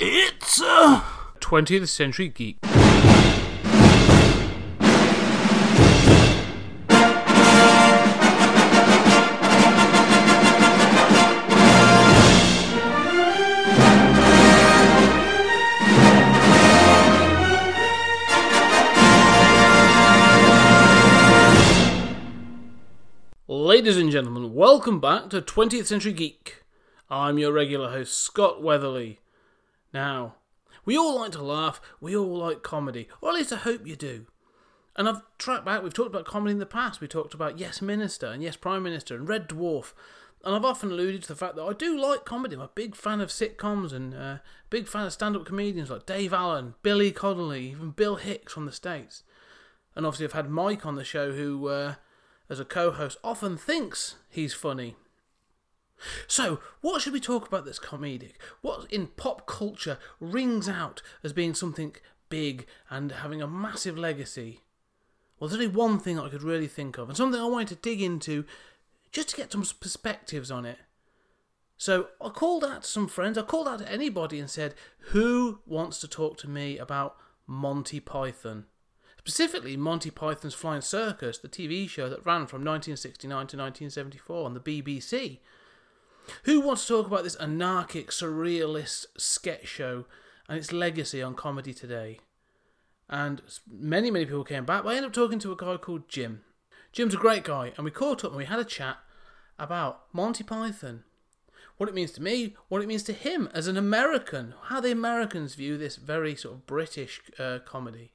It's a 20th Century Geek. Ladies and gentlemen, welcome back to 20th Century Geek. I'm your regular host, Scott Weatherly. Now, we all like to laugh, we all like comedy, or at least I hope you do. And I've tracked back, we've talked about comedy in the past. We talked about Yes Minister and Yes Prime Minister and Red Dwarf. And I've often alluded to the fact that I do like comedy. I'm a big fan of sitcoms and a uh, big fan of stand up comedians like Dave Allen, Billy Connolly, even Bill Hicks from the States. And obviously, I've had Mike on the show who, uh, as a co host, often thinks he's funny. So, what should we talk about that's comedic? What in pop culture rings out as being something big and having a massive legacy? Well, there's only one thing I could really think of, and something I wanted to dig into just to get some perspectives on it. So I called out to some friends, I called out to anybody and said, Who wants to talk to me about Monty Python? Specifically, Monty Python's Flying Circus, the TV show that ran from 1969 to 1974 on the BBC. Who wants to talk about this anarchic, surrealist sketch show and its legacy on comedy today? And many, many people came back, but I ended up talking to a guy called Jim. Jim's a great guy, and we caught up and we had a chat about Monty Python. What it means to me, what it means to him as an American, how the Americans view this very sort of British uh, comedy.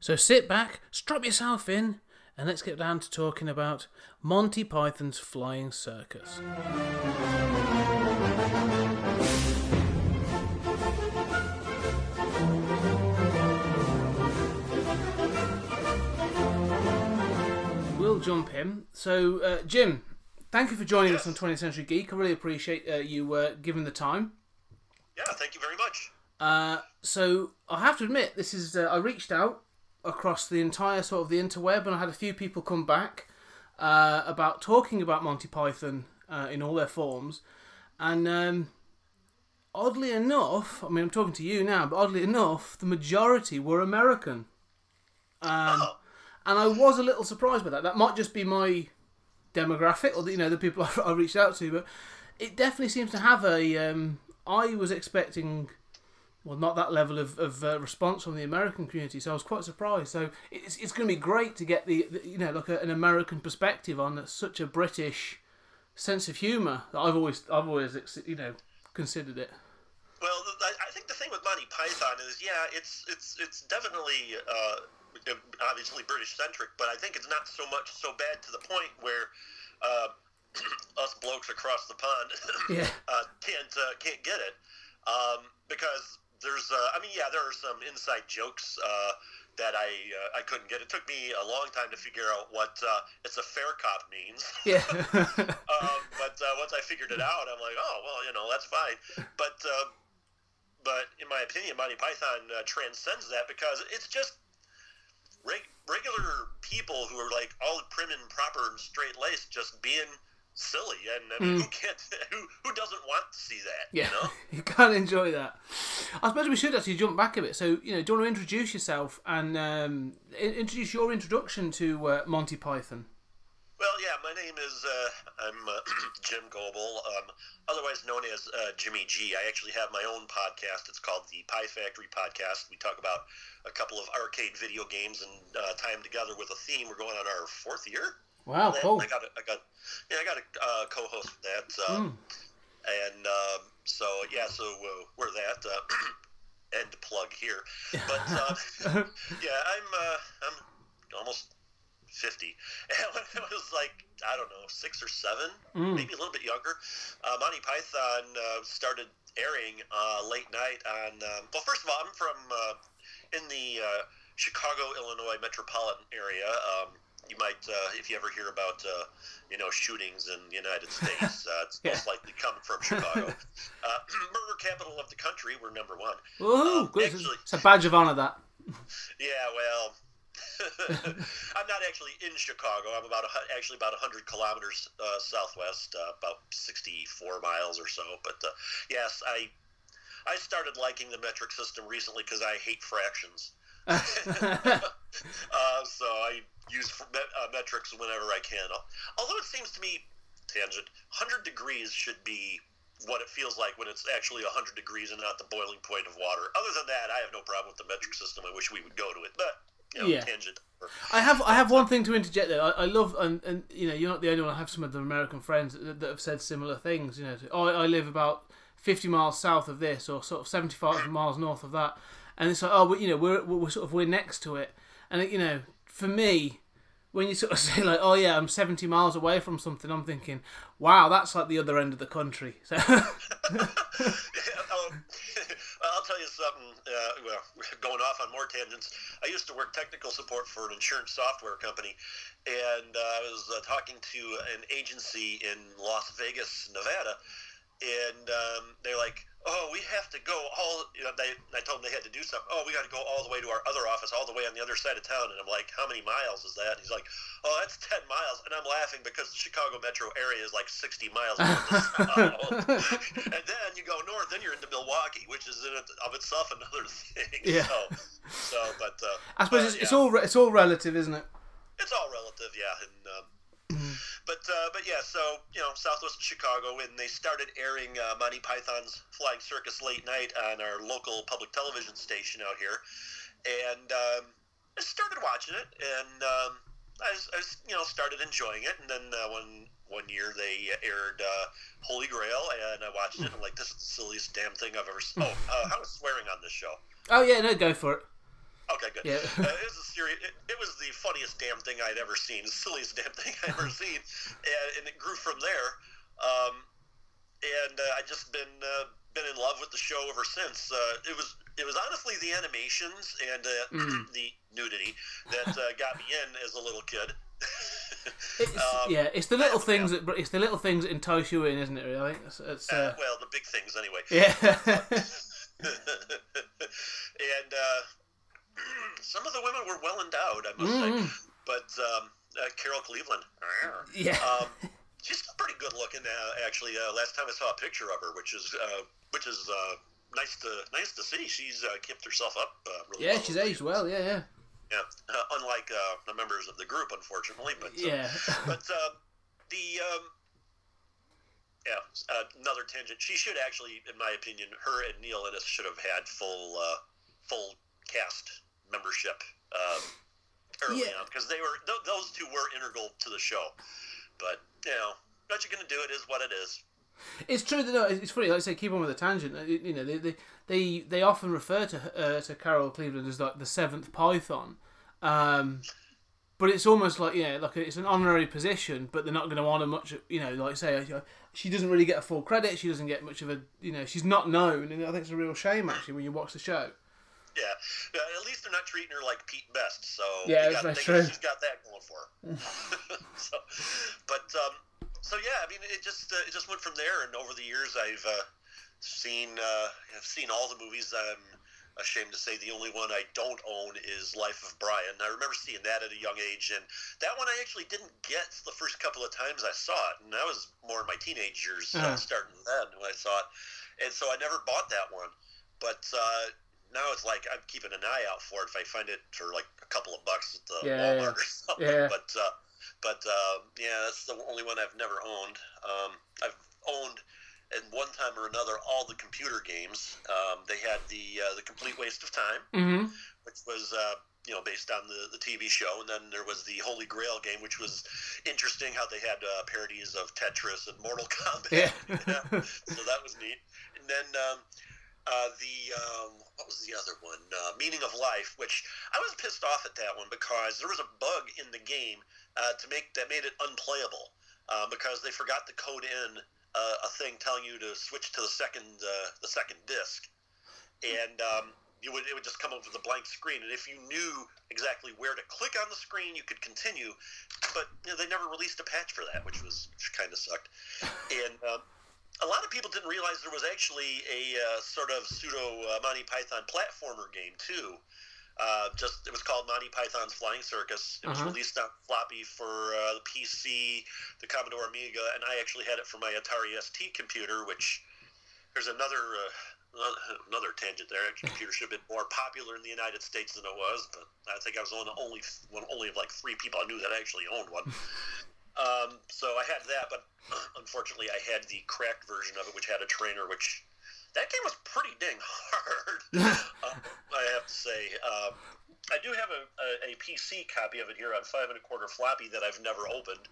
So sit back, strap yourself in, and let's get down to talking about Monty Python's Flying Circus. We'll jump in. So, uh, Jim, thank you for joining us on 20th Century Geek. I really appreciate uh, you uh, giving the time. Yeah, thank you very much. Uh, so, I have to admit, this is uh, I reached out across the entire sort of the interweb, and I had a few people come back uh, about talking about Monty Python uh, in all their forms, and um, oddly enough, I mean, I'm talking to you now, but oddly enough, the majority were American, um, and I was a little surprised by that. That might just be my demographic, or the, you know, the people I, I reached out to, but it definitely seems to have a. Um, I was expecting well, not that level of, of uh, response from the American community. So I was quite surprised. So it's, it's going to be great to get the, the you know like a, an American perspective on such a British sense of humour that I've always I've always you know considered it. Well, I think the thing with Monty Python is, yeah, it's it's it's definitely uh, obviously British centric, but I think it's not so much so bad to the point where uh, us blokes across the pond Yeah. uh, can't uh, can't get it um, because there's uh, I mean yeah there are some inside jokes uh, that I uh, I couldn't get. It took me a long time to figure out what uh, it's a fair cop means. Yeah. um, but uh, once I figured it out, I'm like, oh well, you know, that's fine. But um, but in my opinion, Monty Python uh, transcends that because it's just reg- regular people who are like all prim and proper and straight laced, just being silly. And I mean, who can't? Who who doesn't want to see that? yeah, You know. you can't enjoy that. I suppose we should actually jump back a bit. So you know, do you want to introduce yourself and um, introduce your introduction to uh, Monty Python? Well, yeah, my name is uh, I'm uh, Jim Goebel, um, otherwise known as uh, Jimmy G. I actually have my own podcast. It's called the Pie Factory Podcast. We talk about a couple of arcade video games and uh, them together with a theme. We're going on our fourth year. Wow, cool. I got a, I got yeah, I got a uh, co-host for that, Mm. and um, so yeah, so uh, we're that. Uh, end plug here, but uh, yeah, I'm uh, I'm almost fifty. And when I was like I don't know six or seven, Mm. maybe a little bit younger, uh, Monty Python uh, started airing uh, late night on. Um, well, first of all, I'm from uh, in the uh, Chicago, Illinois metropolitan area. You might, uh, if you ever hear about, uh, you know, shootings in the United States, uh, it's Yeah. most likely coming from Chicago. uh, murder capital of the country. We're number one. Woohoo! Um, actually- it's a badge of honour. That. Yeah, well, I'm not actually in Chicago. I'm about a, actually about 100 kilometers uh, southwest, uh, about 64 miles or so. But uh, yes, I I started liking the metric system recently because I hate fractions. uh, so I use met, uh, metrics whenever I can. Although it seems to me, tangent, 100 degrees should be what it feels like when it's actually 100 degrees and not the boiling point of water. Other than that, I have no problem with the metric system. I wish we would go to it, but you know, Yeah. tangent. I have I have one thing to interject there. I, I love and, and you know you're not the only one. I have some of the American friends that, that have said similar things. You know, to, oh, I live about fifty miles south of this, or sort of seventy five miles north of that, and it's like oh, you know, we're, we're sort of we're next to it, and you know, for me, when you sort of say like oh yeah, I'm seventy miles away from something, I'm thinking, wow, that's like the other end of the country. So um, I'll tell you something. Uh, well, going off on more tangents, I used to work technical support for an insurance software company, and uh, I was uh, talking to an agency in Las Vegas, Nevada, and um, they're like, "Oh, we have to go all." You know, they I told them they had to do something. Oh, we got to go all the way to our other office, all the way on the other side of town. And I'm like, "How many miles is that?" And he's like, "Oh, that's ten miles." And I'm laughing because the Chicago metro area is like 60 miles north of south. and then you go north, then you're into Milwaukee, which is in of itself another thing. Yeah. So, so but uh, I suppose uh, it's, it's all it's all relative, isn't it? It's all relative, yeah. And um, but uh, but yeah, so you know, Southwest Chicago, and they started airing uh, Monty Python's Flying Circus late night on our local public television station out here, and um, I started watching it, and um, I, was, I you know started enjoying it, and then uh, one one year they aired uh, Holy Grail, and I watched it, and I'm like, this is the silliest damn thing I've ever. seen. Oh, uh, I was swearing on this show. Oh yeah, no, go for it. Okay, good. Yeah. uh, it was a serious. It, it was the funniest damn thing I'd ever seen. The silliest damn thing I'd ever seen, and, and it grew from there. Um, and uh, I just been uh, been in love with the show ever since. Uh, it was it was honestly the animations and uh, Mm. the nudity that uh, got me in as a little kid. It's, Um, yeah, it's the little yeah. things that it's the little things that entice you in, isn't it? Really, it's, it's Uh, uh, well, the big things anyway. yeah, and uh, some of the women were well endowed, I must Mm. say. But um, uh, Carol Cleveland, yeah. um, she's still pretty good looking. Uh, actually, uh, last time I saw a picture of her, which is uh, which is uh, nice to nice to see. She's uh, kept herself up. Uh, really yeah, well she's aged well. Yeah, yeah, Yeah, uh, unlike uh, the members of the group, unfortunately. But uh, yeah. but the um, yeah, uh, another tangent. She should actually, in my opinion, her and Neil Innes should have had full uh, full cast membership um, early Yeah. on because they were th- those two were integral to the show. But you know, what you're going to do it is what it is. It's true that no, it's funny. Like I say, keep on with the tangent. You know, they they they, they often refer to uh, to Carol Cleveland as like the seventh Python, um, but it's almost like yeah, like it's an honorary position, but they're not going to honour much. You know, like say, uh, she doesn't really get a full credit. She doesn't get much of a you know, she's not known, and I think it's a real shame actually when you watch the show. Yeah, uh, at least they're not treating her like Pete Best. So Yeah, gotta think true. She's got that going for her. so, but um, so yeah, I mean, it just uh, it just went from there, and over the years, I've uh, seen uh, I've seen all the movies. I'm ashamed to say the only one I don't own is Life of Brian. I remember seeing that at a young age, and that one I actually didn't get the first couple of times I saw it, and I was more in my teenage years, Uh-huh. uh, starting then when I saw it, and so I never bought that one. But uh, now it's like I'm keeping an eye out for it if I find it for like a couple of bucks at the Yeah, Walmart or something. yeah. But uh, but uh, yeah, that's the only one I've never owned. Um, I've owned at one time or another all the computer games. Um, they had the uh, the complete waste of time, Mm-hmm. which was uh, you know based on the, the TV show, and then there was the Holy Grail game, which was interesting how they had uh, parodies of Tetris and Mortal Kombat. Yeah. so that was neat. And then um, uh, the um, what was the other one? Uh, Meaning of Life, which I was pissed off at that one because there was a bug in the game uh, to make that made it unplayable uh, because they forgot to code in uh, a thing telling you to switch to the second the second disc, and um, you would it would just come up with a blank screen. And if you knew exactly where to click on the screen, you could continue. But you know, they never released a patch for that, which was kind of sucked. And um, a lot of people didn't realize there was actually a uh, sort of pseudo uh, Monty Python platformer game too. Uh, just it was called Monty Python's Flying Circus. It was Uh-huh. released on floppy for uh, the PC, the Commodore Amiga, and I actually had it for my Atari ST computer. Which there's another uh, another tangent there. Computer should have been more popular in the United States than it was, but I think I was one of the only one only of like three people I knew that actually owned one. Um, so I had that, but unfortunately, I had the cracked version of it, which had a trainer, which that game was pretty dang hard. uh, I have to say. Um, I do have a, a, a, PC copy of it here on five and a quarter floppy that I've never opened,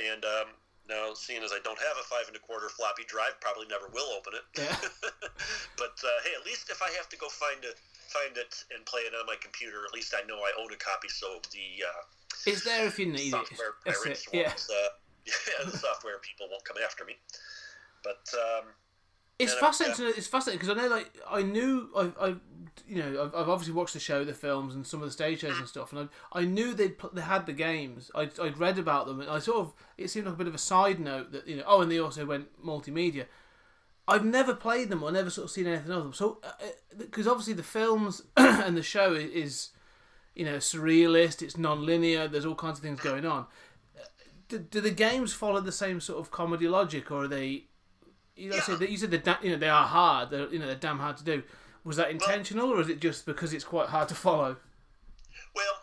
and um, now seeing as I don't have a five and a quarter floppy drive, probably never will open it. Yeah. but uh, hey, at least if I have to go find it, find it and play it on my computer, at least I know I own a copy. So the uh, it's there if you need software it. pirates it. Yeah. won't, uh, yeah, the software people won't come after me. But um, It's And, uh, fascinating. It's fascinating because I know, like, I knew, I, I you know, I've, I've obviously watched the show, the films, and some of the stage shows and stuff, and I, I knew they'd they had the games. I, I'd read about them, and I sort of, it seemed like a bit of a side note that you know, oh, and they also went multimedia. I've never played them or never sort of seen anything of them. So, because obviously the films and the show i- is, you know, surrealist. It's non-linear. There's all kinds of things going on. Do, do the games follow the same sort of comedy logic, or are they? You know, Yeah. said that you said they're da- you know they are hard. They're you know they're damn hard to do. Was that intentional, or is it just because it's quite hard to follow? Well,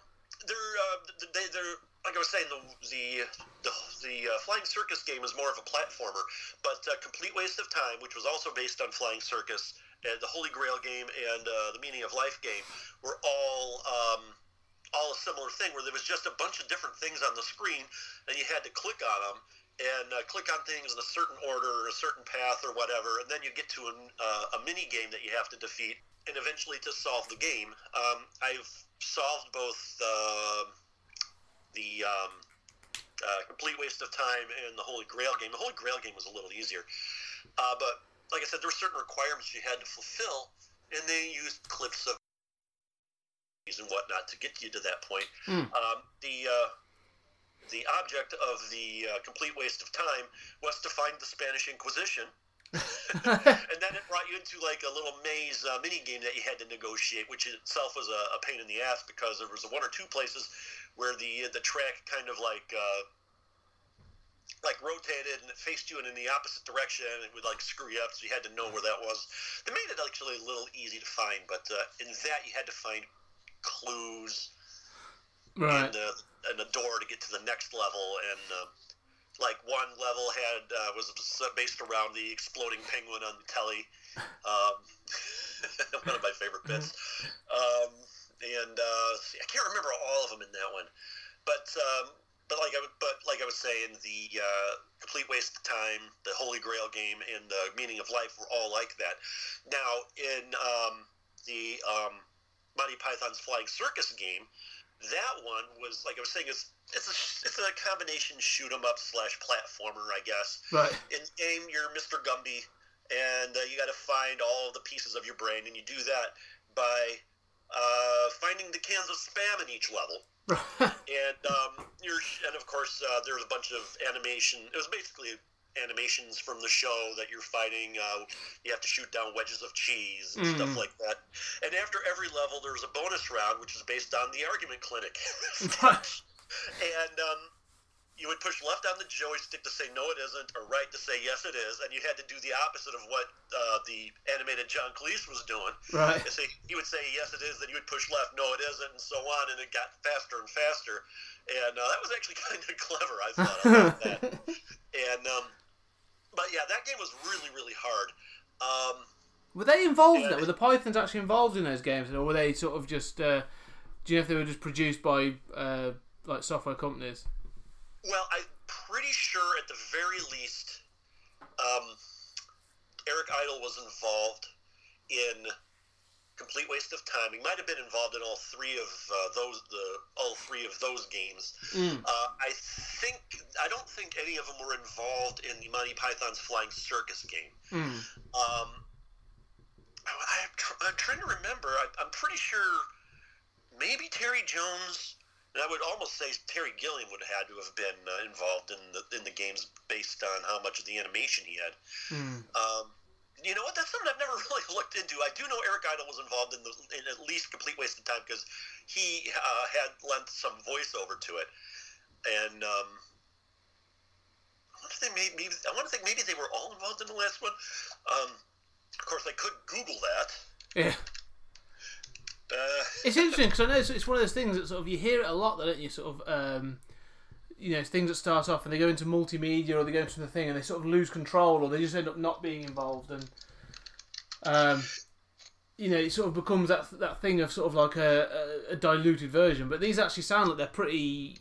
they're uh, they, they're like I was saying, the the the, the uh, Flying Circus game is more of a platformer, but uh, Complete Waste of Time, which was also based on Flying Circus, and the Holy Grail game and uh, the Meaning of Life game were all. Um, all a similar thing where there was just a bunch of different things on the screen and you had to click on them and uh, click on things in a certain order or a certain path or whatever and then you get to a, uh, a mini game that you have to defeat and eventually to solve the game. Um, i've solved both uh, the um, uh, complete waste of time and the holy grail game. The holy grail game was a little easier uh, but like i said there were certain requirements you had to fulfill and they used clips of and whatnot to get you to that point Hmm. um, the uh, the object of the uh, complete waste of time was to find the Spanish Inquisition, and then it brought you into like a little maze uh, mini game that you had to negotiate, which itself was a, a pain in the ass because there was one or two places where the the track kind of like. Uh, like rotated and it faced you in, in the opposite direction and it would like screw you up so you had to know where that was they made it actually a little easy to find but uh, in that you had to find clues right. and, uh, and a door to get to the next level. And uh, like one level had uh, was based around the exploding penguin on the telly. Um, one of my favorite bits. Um, and uh, I can't remember all of them in that one, but. Um, but like I but like I was saying, the uh, complete waste of time, the Holy Grail game, and the meaning of life were all like that. Now in um, the um, Monty Python's Flying Circus game, that one was like I was saying, it's it's a it's a combination shoot 'em up slash platformer, I guess. Right. In game, you're Mr. Gumby, and uh, you got to find all the pieces of your brain, and you do that by uh, finding the cans of spam in each level. And um, you're and of course uh, there's a bunch of animation. It was basically animations from the show that you're fighting. Uh, you have to shoot down wedges of cheese and stuff Mm. like that. And after every level, there's a bonus round, which is based on the argument clinic. and um, you would push left on the joystick to say no, it isn't, or right to say yes, it is, and you had to do the opposite of what uh, the animated John Cleese was doing. right. Say he would say yes, it is, then you would push left, no, it isn't, and so on, and it got faster and faster. And uh, that was actually kind of clever. I thought I that. And um, but yeah, that game was really really hard. Um, Were they involved in that? Were the Pythons actually involved in those games, or were they sort of just? Uh, do you know if they were just produced by uh, like software companies? Well, I'm pretty sure at the very least, um, Eric Idle was involved in Complete Waste of Time. He might have been involved in all three of uh, those the all three of those games. Mm. Uh, I think I don't think any of them were involved in the Monty Python's Flying Circus game. Mm. Um, I, I'm trying to remember. I, I'm pretty sure maybe Terry Jones. And I would almost say Terry Gilliam would have had to have been uh, involved in the in the games based on how much of the animation he had. Mm. Um, you know what? That's something I've never really looked into. I do know Eric Idle was involved in the in at least complete waste of time because he uh, had lent some voiceover to it, and um, I want to think maybe, maybe I want to think maybe they were all involved in the last one. Um, of course, I could Google that. Yeah. Uh, It's interesting because I know it's, it's one of those things that sort of you hear it a lot, don't you? Sort of, um, you know, things that start off and they go into multimedia or they go into the thing and they sort of lose control or they just end up not being involved and, um, you know, it sort of becomes that that thing of sort of like a, a, a diluted version. But these actually sound like they're pretty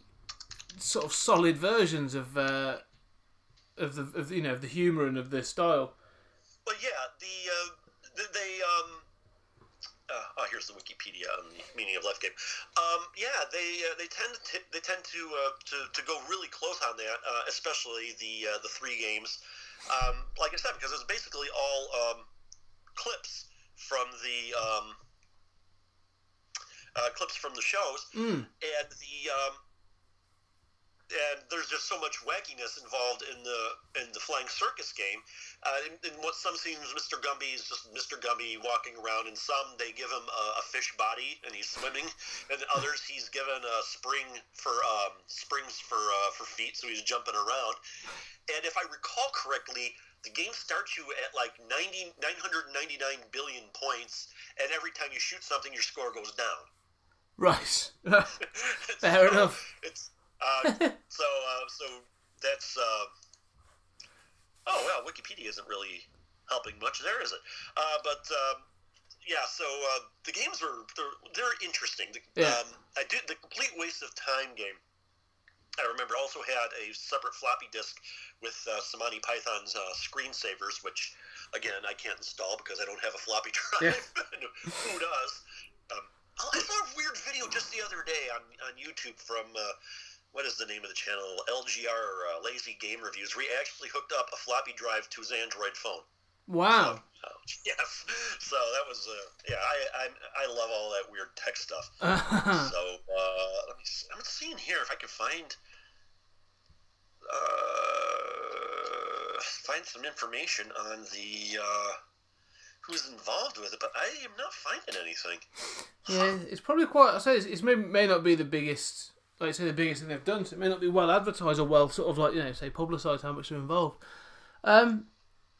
sort of solid versions of uh, of the of, you know of the humor and of the style. Well, yeah, the, uh, the they um. Uh, oh, here's the Wikipedia on the meaning of life game. Um, yeah, they uh, they tend to they tend to, uh, to to go really close on that, uh, especially the uh, the three games. Um, like I said, because it's basically all um, clips from the um, uh, clips from the shows, Mm. and the um, and there's just so much wackiness involved in the in the Flying Circus game. Uh, in, in what some scenes, Mr. Gumby is just Mr. Gumby walking around. In some, they give him a, a fish body and he's swimming. And others, he's given a spring for um, springs for uh, for feet, so he's jumping around. And if I recall correctly, the game starts you at like 90, 999 billion points, and every time you shoot something, your score goes down. Right. Fair So, enough. It's uh, so uh, so that's uh, oh well, Wikipedia isn't really helping much there, is it? Uh, but um, yeah, so uh, the games were they're, they're interesting. The, Yeah. um, I did the complete waste of time game. I remember also had a separate floppy disk with uh, Monty Python's uh, screensavers, which again I can't install because I don't have a floppy drive. Yeah. Who does? Um, I saw a weird video just the other day on, on YouTube from uh, what is the name of the channel? LGR or uh, Lazy Game Reviews, he actually hooked up a floppy drive to his Android phone. Wow. Oh, yes. So that was uh, yeah. I, I I love all that weird tech stuff. So uh, let me. See, I'm seeing here if I can find uh, find some information on the uh, who's involved with it, but I am not finding anything. yeah, it's probably quite. I say it's, it's may, may not be the biggest. Like say, the biggest thing they've done. So it may not be well advertised or well sort of like you know say publicised how much they're involved. Um,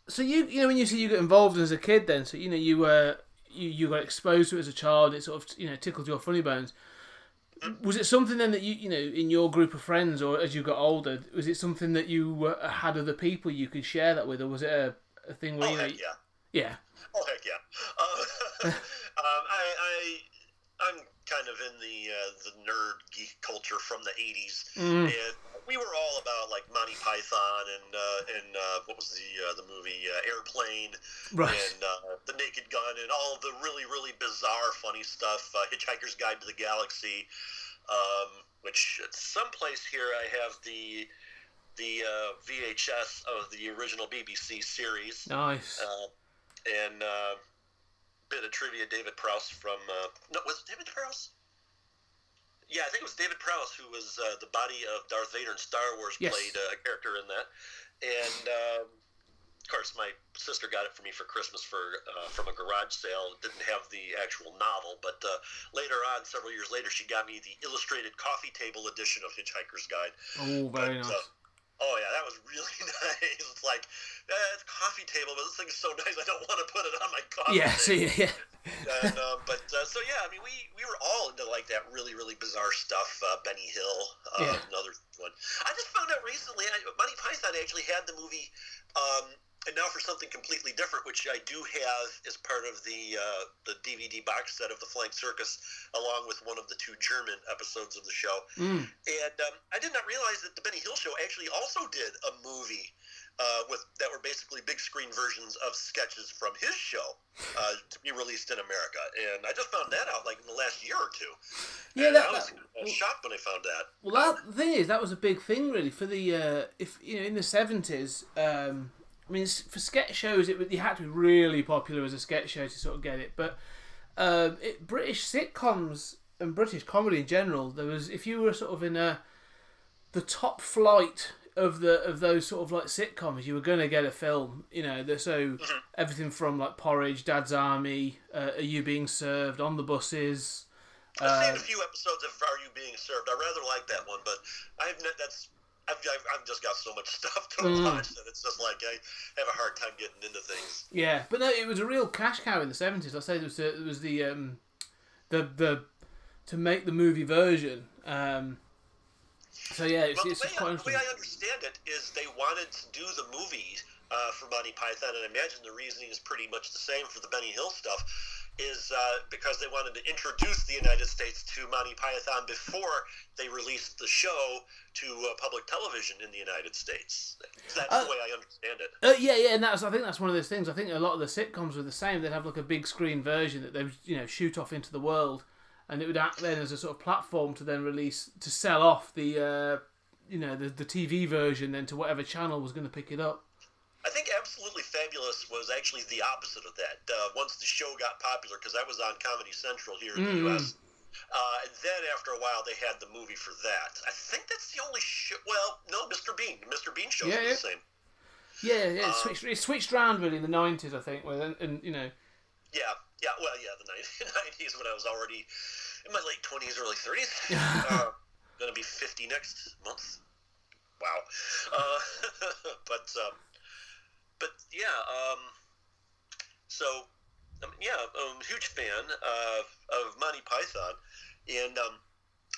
so you you know when you say you got involved as a kid, then so you know you were you you got exposed to it as a child. It sort of you know tickled your funny bones. Was it something then that you you know in your group of friends or as you got older? Was it something that you uh, had other people you could share that with, or was it a, a thing where Oh you know heck yeah! yeah Oh heck yeah! Uh, um, I, I kind of in the uh, the nerd geek culture from the '80s, Mm. and we were all about like Monty Python and uh, and uh, what was the uh, the movie uh, Airplane right and uh, the Naked Gun and all the really really bizarre funny stuff. Uh, Hitchhiker's Guide to the Galaxy, um, which at someplace here I have the the uh, VHS of the original BBC series nice and uh, bit of trivia. David Prowse from uh, no, was it David Prowse? Yeah, I think it was David Prowse who was uh, the body of Darth Vader in Star Wars. Yes. Played uh, a character in that, and um, of course, my sister got it for me for Christmas for uh, from a garage sale. It didn't have the actual novel, but uh, later on, several years later, she got me the illustrated coffee table edition of Hitchhiker's Guide. oh very But, nice uh, Oh yeah, that was really nice. It's like eh, it's coffee table, but this thing's so nice. I don't want to put it on my coffee. yeah table. see yeah And, um, but uh, so yeah, I mean, we we were all into like that really really bizarre stuff. Uh, Benny Hill, uh, Yeah. another one. I just found out recently, I, Monty Python actually had the movie. Um, and now for something completely different, which I do have as part of the uh, the DVD box set of the Flying Circus, along with one of the two German episodes of the show. Mm. And um, I did not realize that the Benny Hill Show actually also did a movie uh, with that were basically big screen versions of sketches from his show uh, to be released in America. And I just found that out like in the last year or two. Yeah, And that- I was that- shocked when I found that. Well, that the thing is, that was a big thing really for the uh, if you know in the seventies. Um, I mean, for sketch shows, it you had to be really popular as a sketch show to sort of get it. But um, it, British sitcoms and British comedy in general, there was if you were sort of in a the top flight of the of those sort of like sitcoms, you were going to get a film. You know, so everything from like Porridge, Dad's Army, uh, Are You Being Served, On the Buses. I've seen Uh, a few episodes of Are You Being Served. I rather like that one, but I've that's I've, I've, I've just got so much stuff to Mm. watch that it's just like I have a hard time getting into things. Yeah, but no, it was a real cash cow in the seventies. I say there was the, it was the um, the the to make the movie version. Um, so yeah, it's, Well, it's the, way quite I, the way. I understand it is they wanted to do the movie uh, for Monty Python, and I imagine the reasoning is pretty much the same for the Benny Hill stuff, is uh, because they wanted to introduce the United States to Monty Python before they released the show to uh, public television in the United States. That's Uh, the way I understand it. Uh, yeah, yeah, and that's I think that's one of those things. I think a lot of the sitcoms were the same. They'd have like a big screen version that they would you know shoot off into the world, and it would act then as a sort of platform to then release to sell off the uh, you know the the TV version then to whatever channel was going to pick it up. I think Absolutely Fabulous was actually the opposite of that. Uh, once the show got popular, because that was on Comedy Central here in the Mm. U.S., uh, and then after a while they had the movie for that. I think that's the only show. Well, no, Mr. Bean. Mr. Bean show Yeah, yeah. the same. Yeah, yeah, it Um, switched it switched around really in the nineties, I think, and, and you know Yeah, yeah. Well, yeah, the 90s when I was already in my late 20s, early 30s. uh, gonna be 50 next month. Wow. Uh, but um, but yeah. Um, so um, yeah, um, huge fan of, of Monty Python, and um,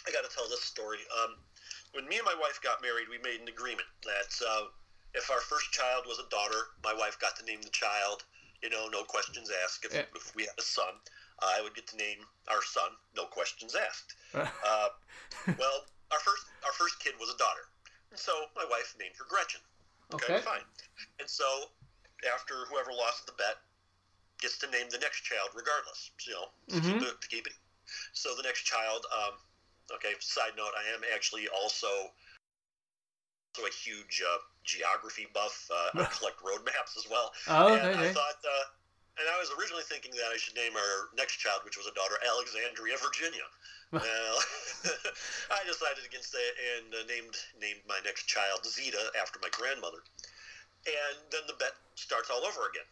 I got to tell this story. Um, when me and my wife got married, we made an agreement that uh, if our first child was a daughter, my wife got to name the child. You know, no questions asked. If, Yeah. if we had a son, I would get to name our son, no questions asked. Uh, well, our first our first kid was a daughter, and so my wife named her Gretchen. Okay, Okay. fine. And so after whoever lost the bet gets to name the next child regardless. You know, to Mhm. keep it, to keep it. So the next child. Um, okay. Side note: I am actually also also a huge uh, geography buff. Uh, I collect road maps as well. Oh, and okay, I thought, uh, and I was originally thinking that I should name our next child, which was a daughter, Alexandria, Virginia. well, I decided against that and uh, named named my next child Zeta after my grandmother. And then the bet starts all over again.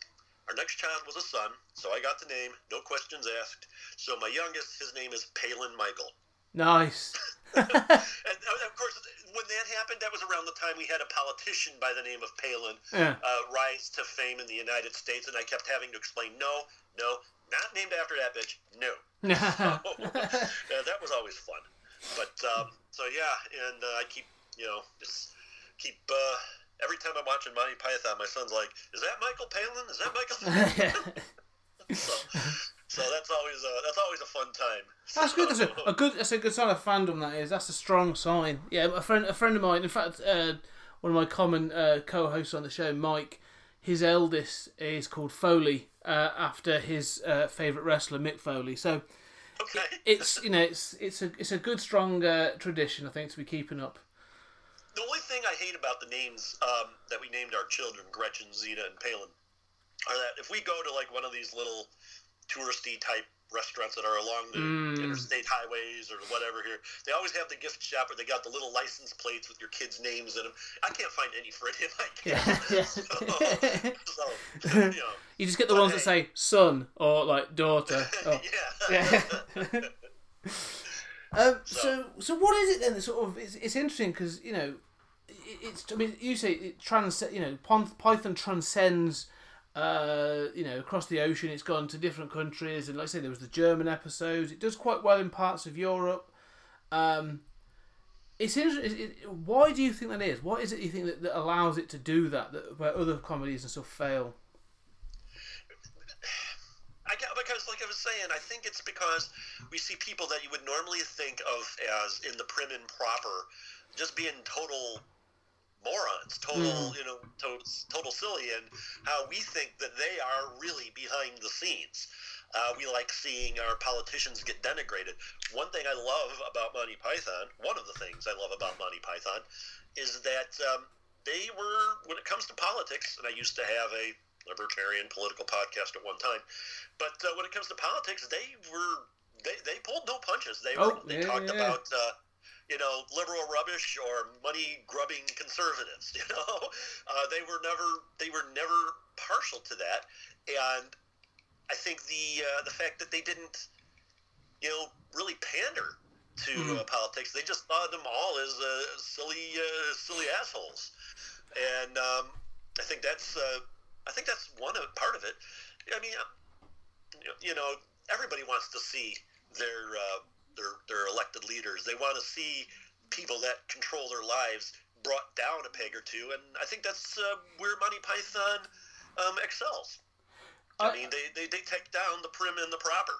Our next child was a son, so I got the name, no questions asked. So my youngest, his name is Palin Michael. Nice. And uh, of course, when that happened, that was around the time we had a politician by the name of Palin yeah. uh, rise to fame in the United States, and I kept having to explain, no, no, not named after that bitch, no. yeah, that was always fun. But um, so yeah, and uh, I keep, you know, just keep. Uh, every time I'm watching Monty Python, my son's like, "Is that Michael Palin? Is that Michael?" Palin?" so, so that's always uh, that's always a fun time. That's good. That's a, a good. That's a good sign of fandom. That is. That's a strong sign. Yeah, a friend. A friend of mine. In fact, uh, one of my common uh, co-hosts on the show, Mike. His eldest is called Foley uh, after his uh, favorite wrestler, Mick Foley. So okay. it's you know it's it's a it's a good strong uh, tradition. I think to be keeping up. The only thing I hate about the names um, that we named our children, Gretchen, Zeta, and Palin, are that if we go to like one of these little touristy type restaurants that are along the Mm. interstate highways or whatever here, they always have the gift shop or they got the little license plates with your kids' names in them. I can't find any for any of my kids. Yeah. so, so, you know, You just get the ones that say son or like daughter. Oh. yeah. Yeah. um, so, so what is it then? That sort of it's, it's interesting because you know, it, it's. I mean, you say it trans. You know, Python transcends. Uh, you know, across the ocean, it's gone to different countries, and like I say, there was the German episodes. It does quite well in parts of Europe. Um, it's interesting. It, why do you think that is? What is it you think that, that allows it to do that, that where other comedies and stuff fail? I get, because, like I was saying, I think it's because we see people that you would normally think of as in the prim and proper, just being total morons, total, you know, total, total silly, and how we think that they are really behind the scenes. Uh, we like seeing our politicians get denigrated. One thing I love about Monty Python, one of the things I love about Monty Python, is that um, they were, when it comes to politics, and I used to have a libertarian political podcast at one time, but uh, when it comes to politics, they were they, they pulled no punches. They were, Oh, they yeah, talked yeah. about uh, you know liberal rubbish or money grubbing conservatives. You know, uh, they were never they were never partial to that, and I think the uh, the fact that they didn't you know really pander to uh, politics. They just saw them all as uh, silly, uh, silly assholes, and um, I think that's uh, I think that's one of, part of it. I mean, you know, everybody wants to see their uh, their their elected leaders. They want to see people that control their lives brought down a peg or two, and I think that's uh, where Monty Python um, excels. I, I, mean, they, they, they take down the prim and the proper,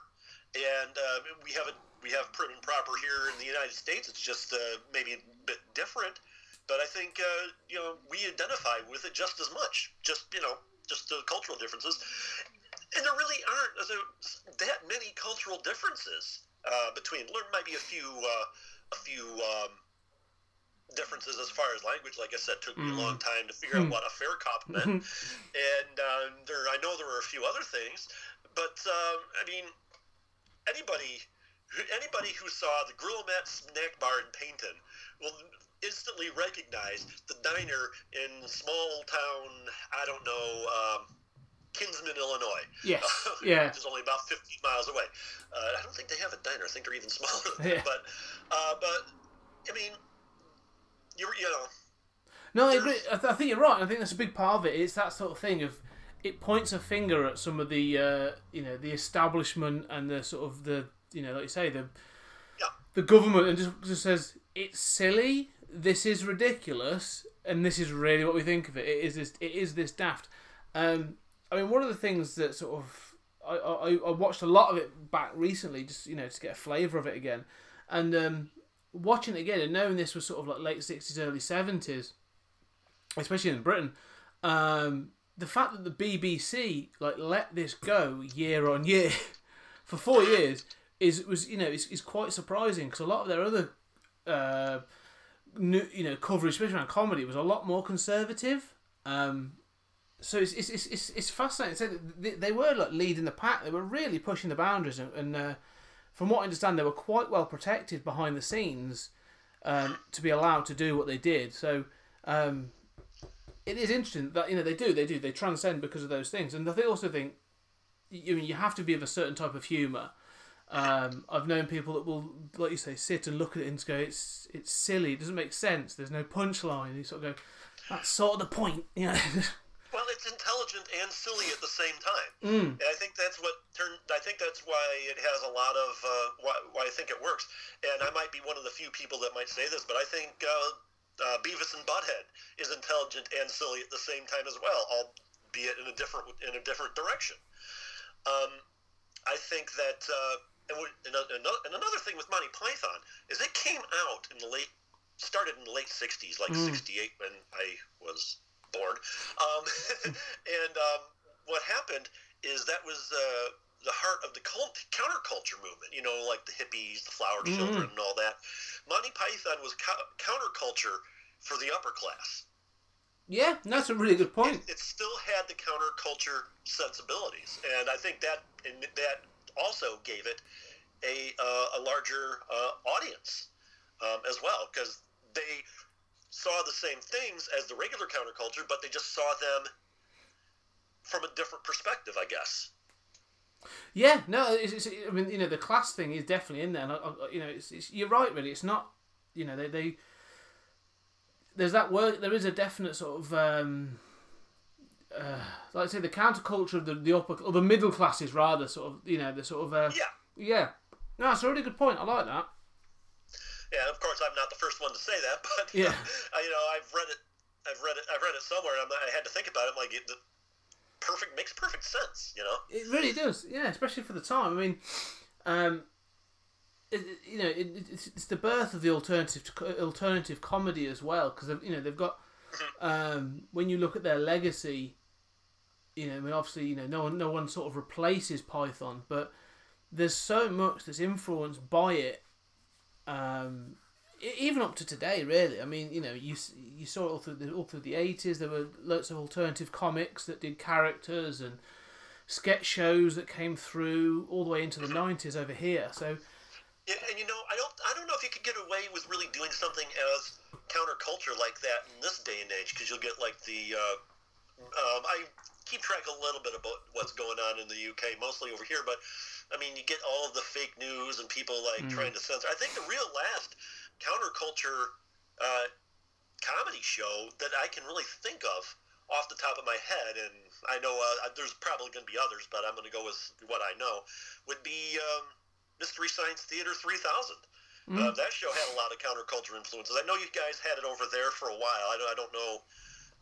and uh, we have a we have prim and proper here in the United States. It's just uh, maybe a bit different, but I think uh, you know we identify with it just as much. Just you know, just the cultural differences, and there really aren't that many cultural differences uh, between. There might be a few uh, a few. Um, differences as far as language. Like I said, took me mm. a long mm. time to figure out mm. what a fair cop meant, and uh, there I know there were a few other things, but um, I mean, anybody anybody who saw the Grill Mat Snack Bar in Paignton will instantly recognize the diner in small town, I don't know, um, Kinsman, Illinois. Yes. yeah. Which is only about 15 miles away. Uh, I don't think they have a diner. I think they're even smaller. Yeah. But, uh, but I mean, you you know. No, I agree. I, th- I, think you're right. I think that's a big part of it. It's that sort of thing of it points a finger at some of the uh, you know the establishment and the sort of the you know like you say the yeah. the government and just just says it's silly. This is ridiculous, and this is really what we think of it. It is this. It is this daft. Um, I mean, one of the things that sort of I, I, I watched a lot of it back recently, just you know to get a flavour of it again, and um, watching it again and knowing this was sort of like late sixties, early seventies, especially in Britain. Um, the fact that the BBC like let this go year on year for four years is was you know is, is quite surprising because a lot of their other uh, new, you know coverage, especially around comedy, was a lot more conservative. Um, so it's it's, it's, it's fascinating. So they, they were like leading the pack. They were really pushing the boundaries, and, and uh, from what I understand, they were quite well protected behind the scenes um, to be allowed to do what they did. So um, it is interesting that you know they do they do they transcend because of those things, and I also think you mean you have to be of a certain type of humour. Um, I've known people that will, like you say, sit and look at it and go, "It's it's silly. It doesn't make sense. There's no punchline." You sort of go, "That's sort of the point," you know. well, it's intelligent and silly at the same time, mm. and I think that's what turned. I think that's why it has a lot of uh, why, why I think it works. And I might be one of the few people that might say this, but I think uh, uh, Beavis and Butthead is intelligent and silly at the same time as well, albeit in a different in a different direction. Um, I think that, uh, and, and, and, another thing with Monty Python is it came out in the late, started in the late '60s, like '68 mm. when I was born. Um, and um, what happened is that was uh, the heart of the cult, counterculture movement. You know, like the hippies, the flower mm-hmm. children, and all that. Monty Python was co- counterculture for the upper class. Yeah, that's a really good point. It, it, still had the counterculture sensibilities, and I think that and that also gave it a uh, a larger uh, audience um, as well because they saw the same things as the regular counterculture, but they just saw them from a different perspective, I guess. Yeah, no, it's, it's, I mean, you know, the class thing is definitely in there, and I, I, you know, it's, it's, you're right, really. It's not, you know, they, they there's that word. There is a definite sort of, um, uh, like I say, the counterculture of the the upper or the middle classes, rather, sort of, you know, the sort of, uh, yeah, yeah. No, that's a really good point. I like that. Yeah, of course, I'm not the first one to say that, but yeah, I, you know, I've read it. I've read it. I've read it somewhere. And i had to think about it. I'm like, it, perfect makes perfect sense. You know, it really does. Yeah, especially for the time. I mean, um, it, you know, it, it's, it's the birth of the alternative alternative comedy as well because you know they've got mm-hmm. um, when you look at their legacy, you know, I mean, obviously, you know, no one no one sort of replaces Python, but there's so much that's influenced by it. Um, even up to today, really. I mean, you know, you you saw it all through the all through the eighties. There were lots of alternative comics that did characters and sketch shows that came through all the way into the nineties over here. So. Yeah, and you know, I don't, I don't know if you could get away with really doing something as counterculture like that in this day and age, because you'll get like the. Uh, um, I keep track a little bit about what's going on in the UK, mostly over here, but I mean, you get all of the fake news and people like trying to censor. I think the real last counterculture uh, comedy show that I can really think of off the top of my head, and I know uh, there's probably going to be others, but I'm going to go with what I know, would be um, Mystery Science Theater 3000. Uh, that show had a lot of counterculture influences. I know you guys had it over there for a while. I don't, I don't know.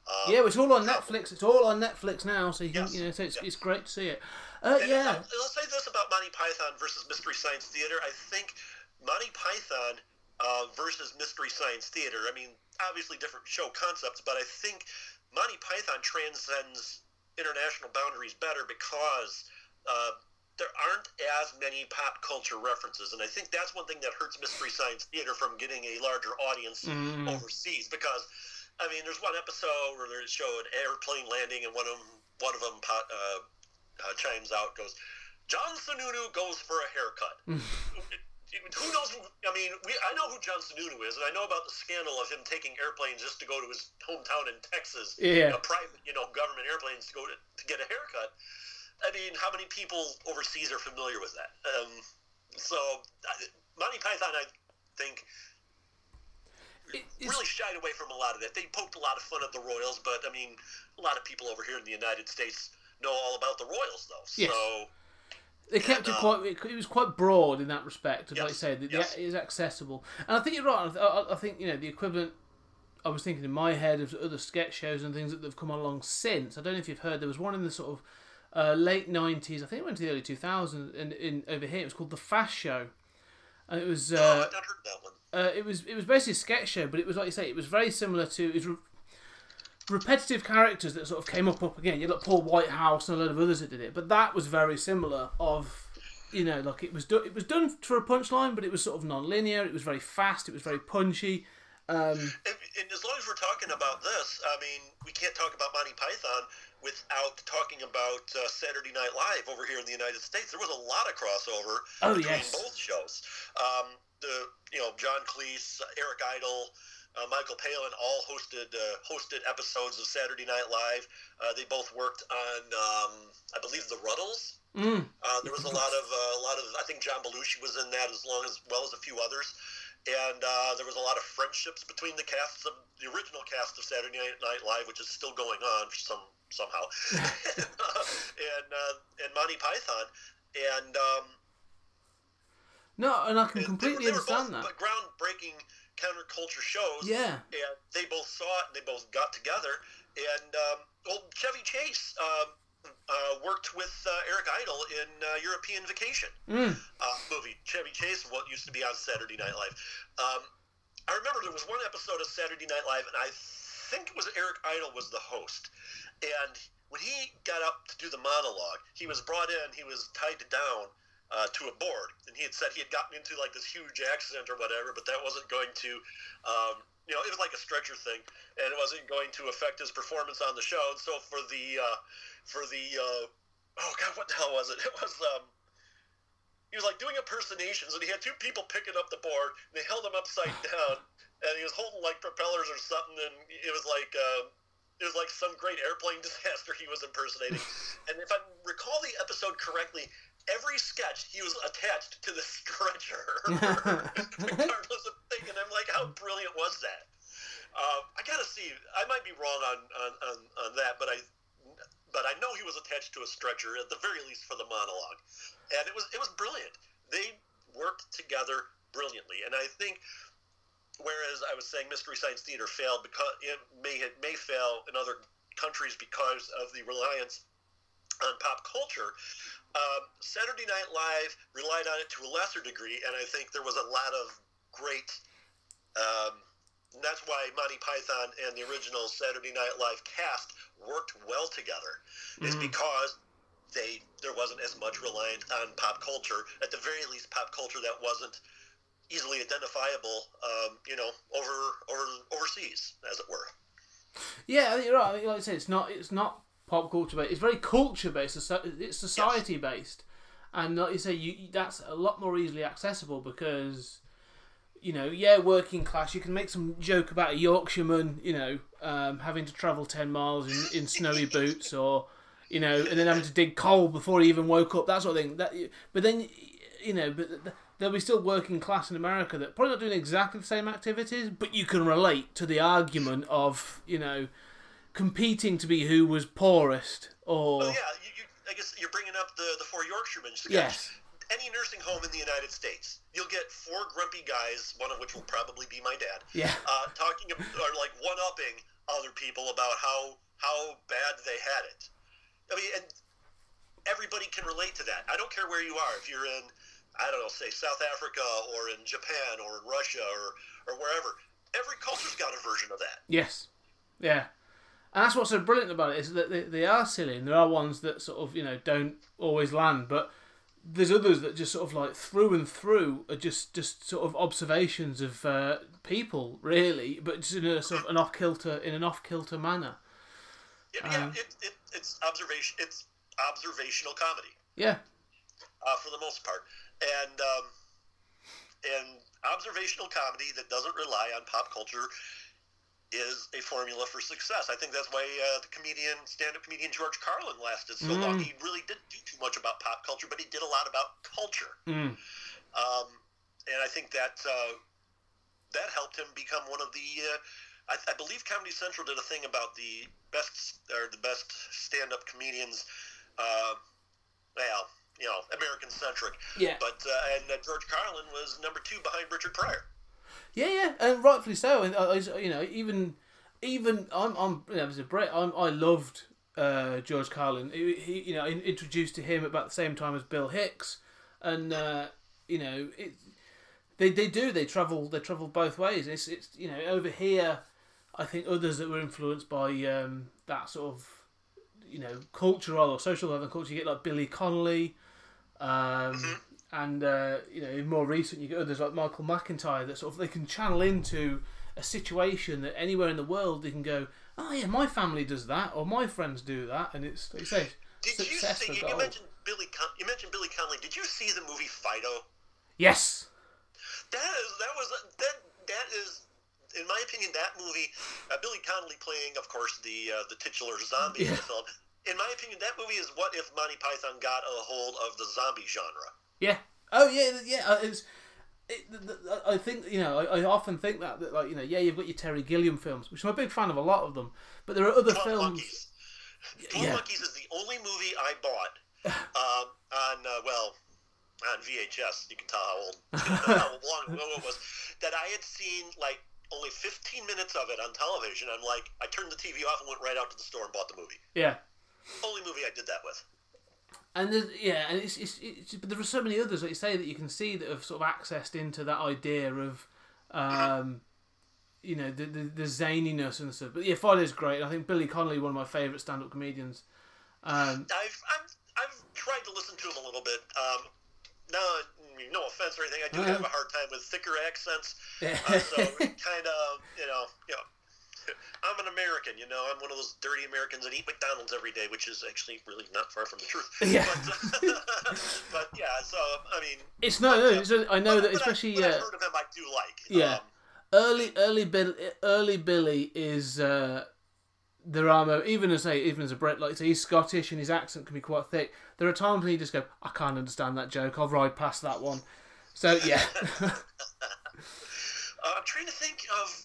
Um, Yeah, it's all on Netflix. It's all on Netflix now, so you can, Yes, you know, so it's, yes. it's great to see it. Uh, And yeah, uh, Let's say this about Monty Python versus Mystery Science Theater. I think Monty Python uh, versus Mystery Science Theater. I mean, obviously different show concepts, but I think Monty Python transcends international boundaries better because uh, there aren't as many pop culture references, and I think that's one thing that hurts Mystery Science Theater from getting a larger audience Mm. overseas because. I mean, there's one episode where they show an airplane landing, and one of them, one of them uh, uh, chimes out, goes, "John Sununu goes for a haircut." who knows? Who, I mean, we I know who John Sununu is, and I know about the scandal of him taking airplanes just to go to his hometown in Texas, Yeah. a private, you know, government airplanes to go to, to get a haircut. I mean, how many people overseas are familiar with that? Um, so, I- Monty Python, I think, It- really shied away from a lot of that. They poked a lot of fun at the Royals, but I mean, a lot of people over here in the United States know all about the Royals, though. Yes. So, They kept it And, uh, quite. It, it was quite broad in that respect. Like I Yes, said, it, yes. it is accessible, and I think you're right. I, I, I think you know the equivalent. I was thinking in my head of other sketch shows and things that have come along since. I don't know if you've heard. There was one in the sort of uh, late '90s. I think it went to the early 2000s. And in over here, it was called the Fast Show, and it was. oh, Uh, I've not heard that one. uh, it was it was basically a sketch show, but it was like you say, it was very similar to it was re- repetitive characters that sort of came up up again. You like Paul Whitehouse and a lot of others that did it, but that was very similar. Of you know, like it was do- it was done for a punchline, but it was sort of non-linear. It was very fast. It was very punchy. Um, And, and as long as we're talking about this, I mean, we can't talk about Monty Python without talking about uh, Saturday Night Live over here in the United States. There was a lot of crossover Oh, between yes. both shows. Um, the you know John Cleese, Eric Idle. Uh, Michael Palin all hosted uh, hosted episodes of Saturday Night Live. Uh, they both worked on, um, I believe, The Rutles. mm, Uh, there was a lot of uh, a lot of I think John Belushi was in that as long as well as a few others, and uh, there was a lot of friendships between the casts of the original cast of Saturday Night Live, which is still going on some somehow, and uh, and Monty Python, and um, no, and I can they- completely they were understand both that. groundbreaking counterculture shows. Yeah. and they both saw it and they both got together. And um, well, Chevy Chase um, uh, worked with uh, Eric Idle in uh, European Vacation Mm, uh, movie. Chevy Chase, what used to be on Saturday Night Live. Um, I remember there was one episode of Saturday Night Live, and I think it was Eric Idle was the host. And when he got up to do the monologue, he was brought in. He was tied down uh, to a board, and he had said he had gotten into like this huge accident or whatever, but that wasn't going to, um, you know, it was like a stretcher thing, and it wasn't going to affect his performance on the show. And so for the uh, for the uh, oh god, what the hell was it? It was um, he was like doing impersonations, and he had two people picking up the board, and they held him upside down, and he was holding like propellers or something, and it was like. Uh, it was like some great airplane disaster he was impersonating. and if I recall the episode correctly, every sketch he was attached to the stretcher, regardless of thing. And I'm like, how brilliant was that? Um, I gotta see. I might be wrong on, on, on, on that, but I but I know he was attached to a stretcher at the very least for the monologue, and it was it was brilliant. They worked together brilliantly, and I think whereas I was saying Mystery Science Theater failed because it may it may fail in other countries because of the reliance on pop culture. Um, Saturday Night Live relied on it to a lesser degree, and I think there was a lot of great. Um, that's why Monty Python and the original Saturday Night Live cast worked well together, is Mhm. because they there wasn't as much reliance on pop culture. At the very least, pop culture that wasn't easily identifiable, um, you know, over over overseas, as it were. Yeah, you're right. Like I said, it's not it's not pop culture based. It's very culture based. It's society based, and like you say, you that's a lot more easily accessible because you know, yeah, working class. You can make some joke about a Yorkshireman, you know, um, having to travel ten miles in, in snowy boots, or you know, and then having to dig coal before he even woke up, that sort of thing. That, but then, you know, but there'll be still working class in America that probably not doing exactly the same activities, but you can relate to the argument of, you know, competing to be who was poorest or. Well, yeah, you, you, I guess you're bringing up the the four Yorkshiremen sketch. Yes. Any nursing home in the United States, you'll get four grumpy guys, one of which will probably be my dad, Yeah. uh, talking ab- or like one upping other people about how how bad they had it. I mean, and everybody can relate to that. I don't care where you are. If you're in, I don't know, say South Africa or in Japan or in Russia or or wherever, every culture's got a version of that. Yes. Yeah. And that's what's so brilliant about it is that they, they are silly and there are ones that sort of, you know, don't always land, but there's others that just sort of like through and through are just, just sort of observations of uh, people, really, but just in a sort of an off kilter in an off kilter manner. Yeah, yeah Um, it, it, it's observation. It's observational comedy. Yeah. uh, for the most part, and um, and observational comedy that doesn't rely on pop culture is a formula for success. I think that's why uh, the comedian, stand-up comedian George Carlin lasted so long. Mm. He really didn't do too much about pop culture, but he did a lot about culture, Mm. um, and I think that uh, that helped him become one of the. Uh, I, I believe Comedy Central did a thing about the best or the best stand-up comedians. Uh, well, you know, American centric. Yeah. But uh, and uh, George Carlin was number two behind Richard Pryor. Yeah, yeah, and rightfully so. And I, I- you know, even even I'm, I'm you know, as a Brit, I'm, I loved uh, George Carlin. He, he, you know, introduced to him about the same time as Bill Hicks, and uh, you know, it, they they do they travel they travel both ways. It's it's you know over here, I think others that were influenced by um, that sort of you know cultural or social level culture. You get like Billy Connolly. Um, and uh, you know, in more recent, you get others like Michael McIntyre that sort of they can channel into a situation that anywhere in the world they can go, oh yeah, my family does that, or my friends do that, and it's like you say, Did you see? You mentioned Billy. Con- you mentioned Billy Connolly. Did you see the movie Fido? Yes, That is that was that that is. In my opinion, that movie, uh, Billy Connolly playing, of course, the uh, the titular zombie in the film. In my opinion, that movie is what if Monty Python got a hold of the zombie genre. Yeah, oh yeah, yeah. uh, It's, it, th- th- I think you know, I, I often think that that like you know, yeah, you've got your Terry Gilliam films, which I'm a big fan of a lot of them, but there are other Twelve films. Monkeys. Twelve Yeah. Monkeys is the only movie I bought um, on uh, well on VHS. You can tell how old, how long ago it was that I had seen like only 15 minutes of it on television. I'm like, I turned the TV off and went right out to the store and bought the movie. Yeah, Only movie I did that with. And there's, yeah, and it's, it's, it's but there are so many others like you say that you can see that have sort of accessed into that idea of, um, you know, the, the the zaniness and stuff. But yeah, Fido's great. I think Billy Connolly, one of my favourite stand-up comedians. Um, I've, I've I've tried to listen to him a little bit. Um, no, no offense or anything. I do have a hard time with thicker accents. Uh, so kind of, you know, you know, I'm an American. You know, I'm one of those dirty Americans that eat McDonald's every day, which is actually really not far from the truth. Yeah. But, but yeah, so I mean, it's no, no. It's, I know but- that but especially I, what I've uh, heard of him, I do like. Yeah. Um, early early Bill early Billy is uh, there are even as a even as a Brit like say he's Scottish and his accent can be quite thick. There are times when you just go, I can't understand that joke. I'll ride past that one. So yeah, uh, I'm trying to think of.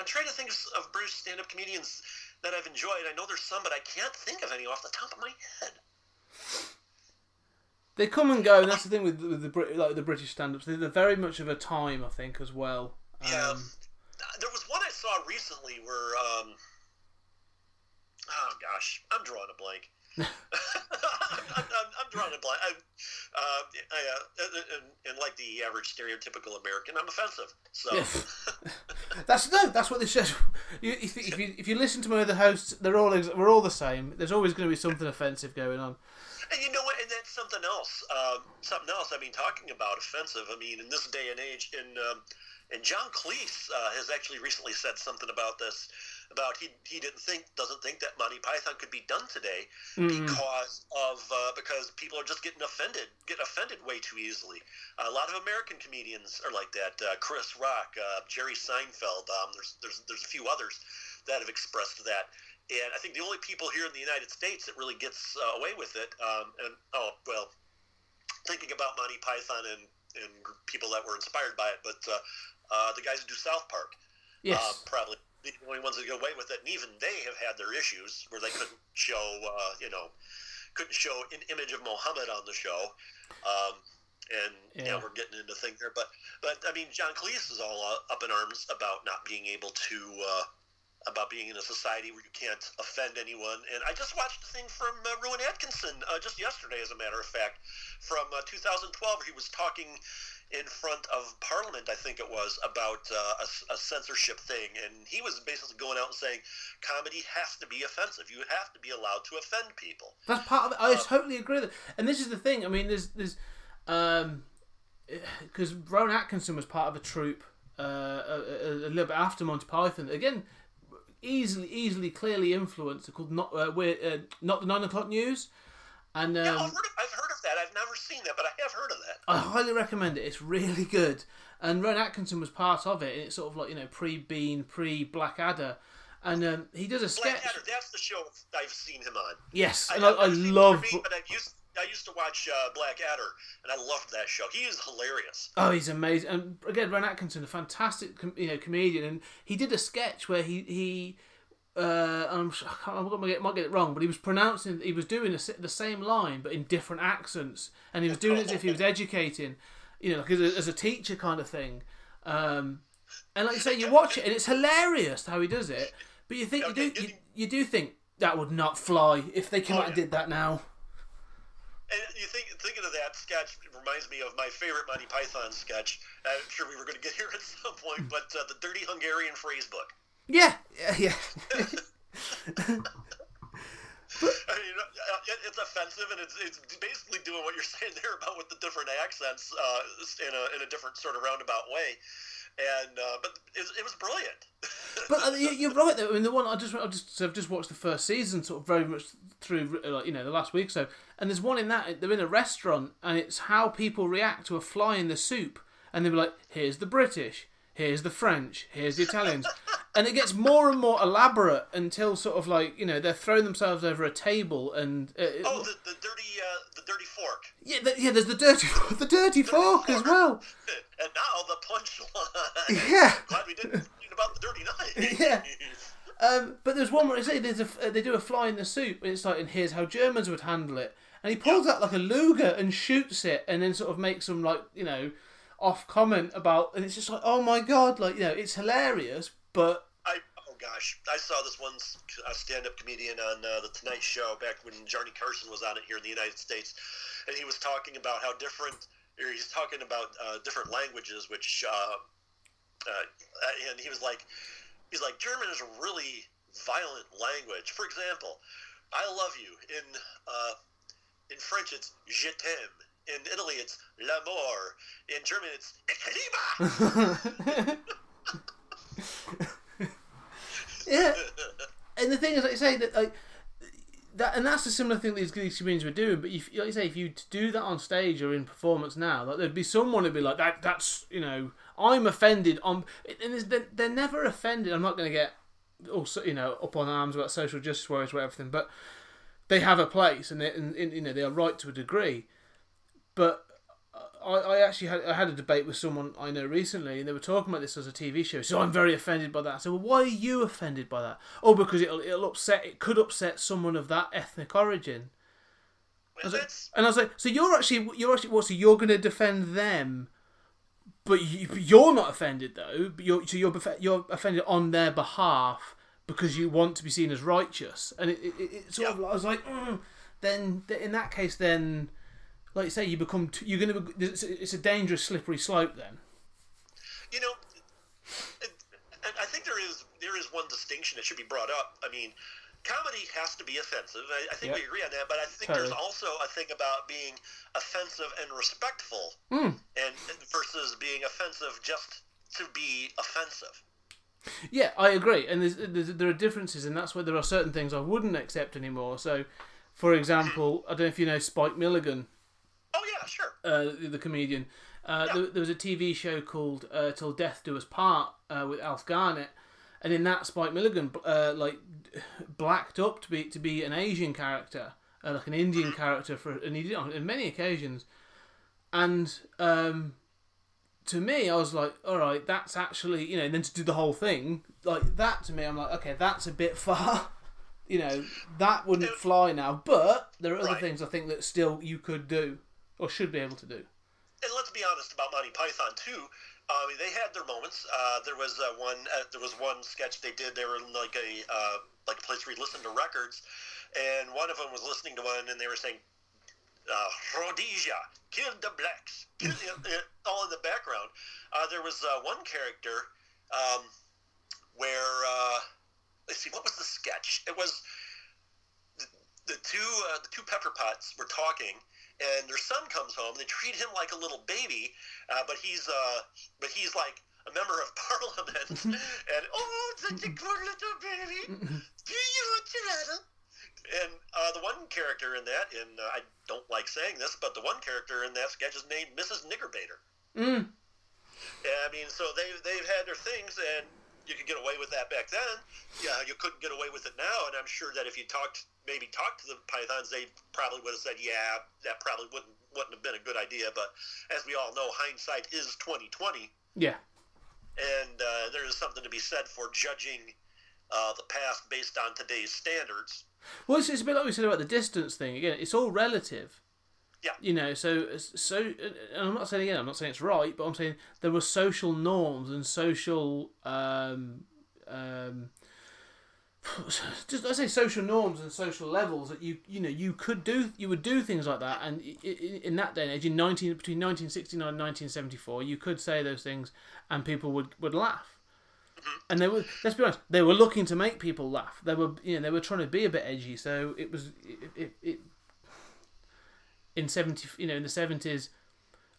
I'm trying to think of, British stand-up comedians that I've enjoyed. I know there's some, but I can't think of any off the top of my head. they come and go, and that's the thing with, with the like the British stand-ups. They're, they're very much of a time, I think, as well. Yeah. Um, There was one I saw recently where, um, oh gosh, I'm drawing a blank. I'm, I'm, I'm drawing a blank. I, uh, I, uh, and, and like the average stereotypical American, I'm offensive. So, Yeah. That's no. That's what this says. You, if, if you if you listen to my other hosts, they're all we're all the same. There's always going to be something offensive going on. and you know what? And that's something else. Um, something else. I mean, talking about offensive. I mean, in this day and age, in um, and John Cleese uh, has actually recently said something about this. About he he didn't think doesn't think that Monty Python could be done today Mm. because of uh, because people are just getting offended, getting offended way too easily. a lot of American comedians are like that. Uh, Chris Rock, uh, Jerry Seinfeld. Um, there's there's there's a few others that have expressed that, and I think the only people here in the United States that really gets uh, away with it, um, and oh well, thinking about Monty Python and and people that were inspired by it, but uh, uh, the guys who do South Park, Yes. uh, probably the only ones that get away with it, and even they have had their issues where they couldn't show, uh, you know, couldn't show an image of Muhammad on the show. Um, and yeah. Yeah. we're getting into things there, but but I mean, John Cleese is all uh, up in arms about not being able to uh, about being in a society where you can't offend anyone. And I just watched a thing from uh, Rowan Atkinson uh, just yesterday, as a matter of fact, from uh, 2012. He was talking in front of Parliament, I think it was, about uh, a, a censorship thing, and he was basically going out and saying comedy has to be offensive. You have to be allowed to offend people. That's part of it. I totally agree with it. And this is the thing. I mean, there's there's um because Rowan Atkinson was part of a troupe uh, a, a little bit after Monty Python. Again, easily, easily, clearly influenced. Called not uh, we're, uh, not the nine o'clock news. And um, Yeah, I've heard, of, I've heard of that. I've never seen that, but I have heard of that. I highly recommend it. It's really good. And Rowan Atkinson was part of it. And it's sort of like you know pre Bean, pre Blackadder, and um, he does a sketch. Blackadder, that's the show I've seen him on. Yes, and I, I've I love. Bean, but I used I used to watch uh, Blackadder, and I loved that show. He is hilarious. Oh, he's amazing. And again, Rowan Atkinson, a fantastic com- you know comedian, and he did a sketch where he he. Uh, I'm, I can't, I'm gonna get, might get it wrong, but he was pronouncing. He was doing a, the same line, but in different accents, and he was doing it as if he was educating, you know, like as a, as a teacher kind of thing. Um, and like you say, you watch it, and it's hilarious how he does it. But you think you do you, you do think that would not fly if they came Oh, out and yeah. did that now. And you think thinking of that sketch reminds me of my favorite Monty Python sketch. I'm sure we were going to get here at some point, but uh, the Dirty Hungarian Phrase Book. Yeah, yeah, yeah. I mean, it- it's offensive, and it's, it's basically doing what you're saying there about with the different accents uh, in a in a different sort of roundabout way. And uh, but it, it was brilliant. But uh, you- you're right though. I mean, the one I just I just I've just watched the first season, sort of very much through, like you know, the last week so. And there's one in that they're in a restaurant, and it's how people react to a fly in the soup, and they're like, "Here's the British, here's the French, here's the Italians," and it gets more and more elaborate until sort of like you know they're throwing themselves over a table and uh, oh, the, the dirty uh, the dirty fork, yeah, the, yeah. There's the dirty the dirty fork as well. and now the punchline. Yeah. Glad we didn't about the dirty knife. Yeah. Um, but there's one where they say there's a they do a fly in the soup, and it's like, and here's how Germans would handle it. And he pulls out like a Luger and shoots it, and then sort of makes some like you know off comment about, and it's just like, oh my god, like you know, it's hilarious, but I oh gosh, I saw this one uh, stand-up comedian on uh, the Tonight Show back when Johnny Carson was on it here in the United States, and he was talking about how different. Or he's talking about uh, different languages, which, uh, uh, and he was like, he's like, German is a really violent language. For example, I love you in uh, in French it's je t'aime. In Italy it's l'amour. In German it's ich yeah. And the thing is, like you say that like that, and that's a similar thing these, these comedians were doing. But if, like you say, if you do that on stage or in performance now, like there'd be someone who'd be like, "That, that's you know, I'm offended." On and they're, they're never offended. I'm not going to get also you know up on arms about social justice warriors or everything, but they have a place and, they, and, and you know they are right to a degree. But I, I actually had I had a debate with someone I know recently, and they were talking about this as a TV show. So I'm very offended by that. I said, "Well, why are you offended by that?" Oh, because it'll it'll upset. It could upset someone of that ethnic origin. And that's And I was like, "So you're actually you're actually what? So you're going to defend them, but you, you're not offended though. But you're so you're you're offended on their behalf because you want to be seen as righteous." And it, it, it sort of I was like, mm, then in that case, then like you say, you become t- you're going to it's, it's a dangerous slippery slope then. you know, I think there is there is one distinction that should be brought up. I mean, comedy has to be offensive. I, I think Yep. we agree on that. But I think there's also a thing about being offensive and respectful, Hmm. and versus being offensive just to be offensive. Yeah, I agree, and there's, there's there are differences, and that's where there are certain things I wouldn't accept anymore. So, for example, I don't know if you know Spike Milligan, Oh yeah, sure. uh, the comedian. Uh, Yeah. there, there was a TV show called uh, "Till Death Do Us Part" uh, with Alf Garnett, and in that Spike Milligan uh, like blacked up to be to be an Asian character, uh, like an Indian character for, and he did on, on many occasions. And um, to me, I was like, all right, that's actually you know, and then to do the whole thing like that to me, I'm like, okay, that's a bit far. you know, that wouldn't fly now. But there are other Right. things I think that still you could do or should be able to do. and let's be honest about Monty Python too. I mean, they had their moments. Uh, there was uh, one. Uh, there was one sketch they did. They were in like a uh, like a place where you listen to records, and one of them was listening to one, and they were saying, uh, "Rhodesia killed the blacks," killed the, uh, all in the background. Uh, there was uh, one character um, where uh, let's see, what was the sketch? It was the, the two uh, the two pepper pots were talking and their son comes home. They treat him like a little baby, uh, but he's uh, but he's like a member of parliament. and oh, such a good little baby. Do you want to? And uh, the one character in that, and uh, I don't like saying this, but the one character in that sketch is named Mrs. Niggerbaiter. Mm. I mean, so they've they've had their things, and you could get away with that back then. Yeah, you couldn't get away with it now. And I'm sure that if you talked, maybe talked to the Pythons, they probably would have said, "Yeah, that probably wouldn't wouldn't have been a good idea." But as we all know, hindsight is 2020, Yeah. and uh, there is something to be said for judging uh, the past based on today's standards. Well, it's, it's a bit like we said about the distance thing. Again, it's all relative. Yeah. You know, so so, and I'm not saying again, I'm not saying it's right, but I'm saying there were social norms and social, um, um, just I say social norms and social levels that you you know you could do you would do things like that, and in that day and age, in 19 between 1969 and 1974, you could say those things, and people would would laugh. And they were, let's be honest, they were looking to make people laugh. They were, you know, they were trying to be a bit edgy. So it was, it, it, it in seventy, you know, in the seventies.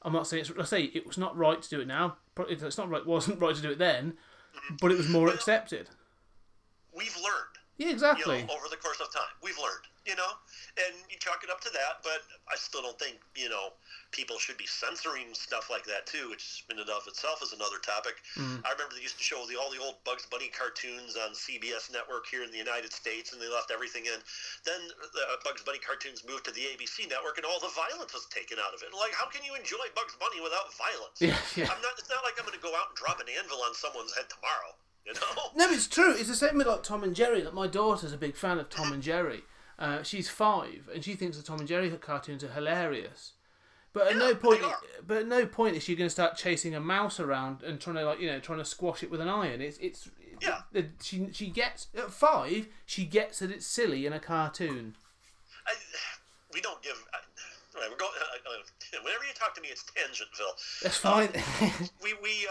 I'm not saying it's. I say it was not right to do it now. It's not right. Wasn't right to do it then, but it was more accepted. We've learned. Yeah, you exactly. know, over the course of time. We've learned, you know, and you chalk it up to that, but I still don't think, you know, people should be censoring stuff like that too, which in and of itself is another topic. Mm. I remember they used to show the, all the old Bugs Bunny cartoons on CBS network here in the United States, and they left everything in. Then the Bugs Bunny cartoons moved to the ABC network, and all the violence was taken out of it. Like, how can you enjoy Bugs Bunny without violence? Yeah, yeah. I'm not. It's not like I'm going to go out and drop an anvil on someone's head tomorrow. You know? No, it's true. It's the same with like Tom and Jerry. Like my daughter's a big fan of Tom and Jerry. Uh, she's five, and she thinks the Tom and Jerry cartoons are hilarious. But at no point, but at no point is she going to start chasing a mouse around and trying to like you know trying to squash it with an iron. It's it's Yeah. she she gets at five. She gets that it's silly in a cartoon. I, we don't give. I, right, we're going. Uh, uh, whenever you talk to me, it's Tangentville. That's fine. We we.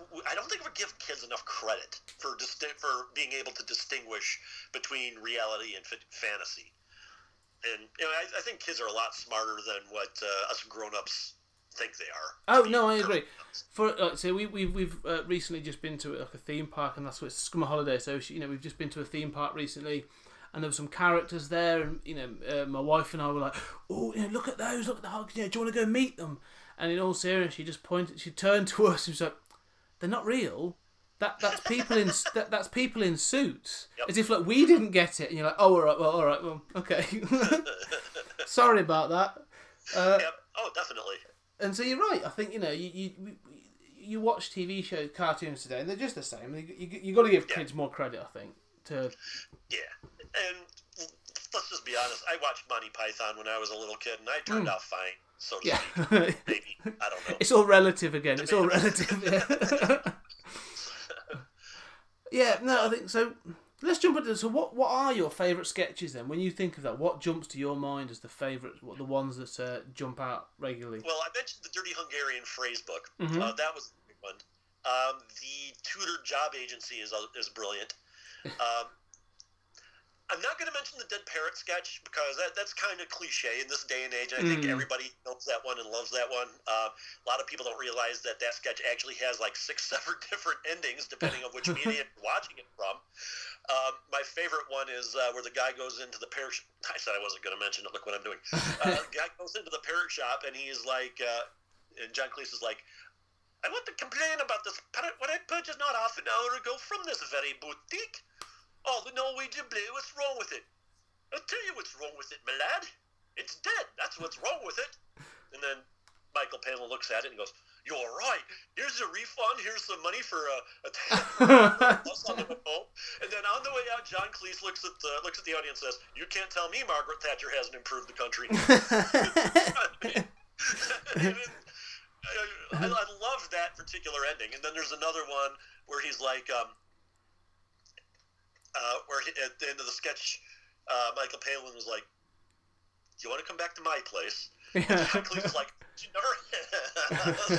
Uh, I don't think we give kids enough credit for disti- for being able to distinguish between reality and f- fantasy. And you know, I, I think kids are a lot smarter than what uh, us grown-ups think they are. Oh no, I agree. For like, so we we've we've uh, recently just been to like a theme park, and that's what it's summer holiday. So she, you know we've just been to a theme park recently, and there were some characters there, and you know uh, my wife and I were like, oh, you know, look at those, look at the hugs. You know, do you want to go meet them? And in all seriousness, she just pointed, she turned to us and was like, they're not real. That that's people in that, that's people in suits, Yep. as if like we didn't get it, and you're like, oh, all right, well, all right, well, okay. Sorry about that. Uh, Yep. Oh, definitely. and so you're right. I think you know you you you watch TV shows, cartoons today, and they're just the same. You you, you got to give Yeah. kids more credit, I think. To Yeah. And let's just be honest. I watched Monty Python when I was a little kid, and I turned out fine. So to yeah, speak. Maybe I don't know. it's all relative again. It's all relative. Yeah. yeah, no, I think so. Let's jump into so what what are your favourite sketches then? When you think of that, what jumps to your mind as the favourite? What the ones that uh, jump out regularly? Well, I mentioned the Dirty Hungarian phrase book. Mhm. Uh, that was a big one. Um, the Tudor job agency is uh, is brilliant. Um, I'm not going to mention the dead parrot sketch because that, that's kind of cliche in this day and age. I think Mm. everybody knows that one and loves that one. Uh, a lot of people don't realize that that sketch actually has like six, seven different endings depending on which media you're watching it from. Um, my favorite one is uh, where the guy goes into the parrot. I said I wasn't going to mention it. Look what I'm doing. Uh, the guy goes into the parrot shop and he's like, uh, and John Cleese is like, I want to complain about this parrot what I purchased not half an hour ago from this very boutique. Oh, the Norwegian Blue. What's wrong with it? I'll tell you what's wrong with it, my lad. It's dead. That's what's wrong with it. And then Michael Palin looks at it and goes, "You're right. Here's a refund. Here's some money for a, a plus on the way. And then on the way out, John Cleese looks at the looks at the audience and says, "You can't tell me Margaret Thatcher hasn't improved the country." I, I love that particular ending. And then there's another one where he's like, um, uh, where he, at the end of the sketch, uh, Michael Palin was like, "Do you want to come back to my place?" And John Cleese is like, "You never,"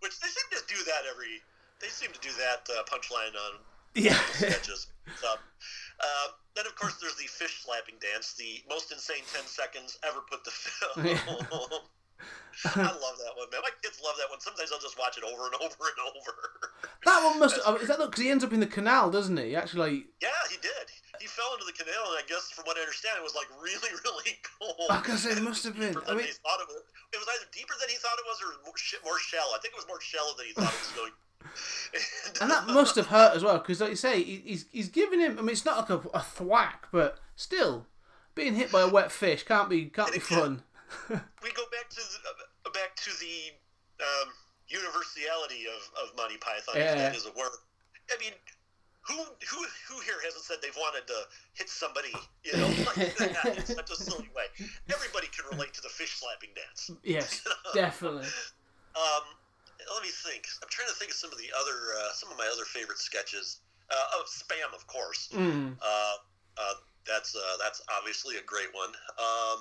which they seem to do that every. They seem to do that uh, punchline on yeah. sketches. So, uh, then of course there's the fish slapping dance, the most insane ten seconds ever put to film. I love that one, man. My kids love that one. Sometimes I'll just watch it over and over and over. That one must. Oh, is that because he ends up in the canal, doesn't he? Actually, Yeah, he did. He fell into the canal, and I guess from what I understand, it was like really, really cold. because it must have been. I mean, he thought it was. It was either deeper than he thought it was, or more, more shallow. I think it was more shallow than he thought it was going. and that must have hurt as well, because like you say, he- he's he's giving him. I mean, it's not like a, a thwack, but still, being hit by a wet fish can't be can't be fun. We go back to the, uh, back to the um, universality of, of Monty Python, Yeah. if that is a word. I mean, who who who here hasn't said they've wanted to hit somebody, you know, like that in such a silly way? Everybody can relate to the fish slapping dance. Yes, definitely. Um, let me think. I'm trying to think of some of the other uh, some of my other favorite sketches. Uh, oh, Spam, of course. Mm. Uh, uh, that's uh, that's obviously a great one. Um,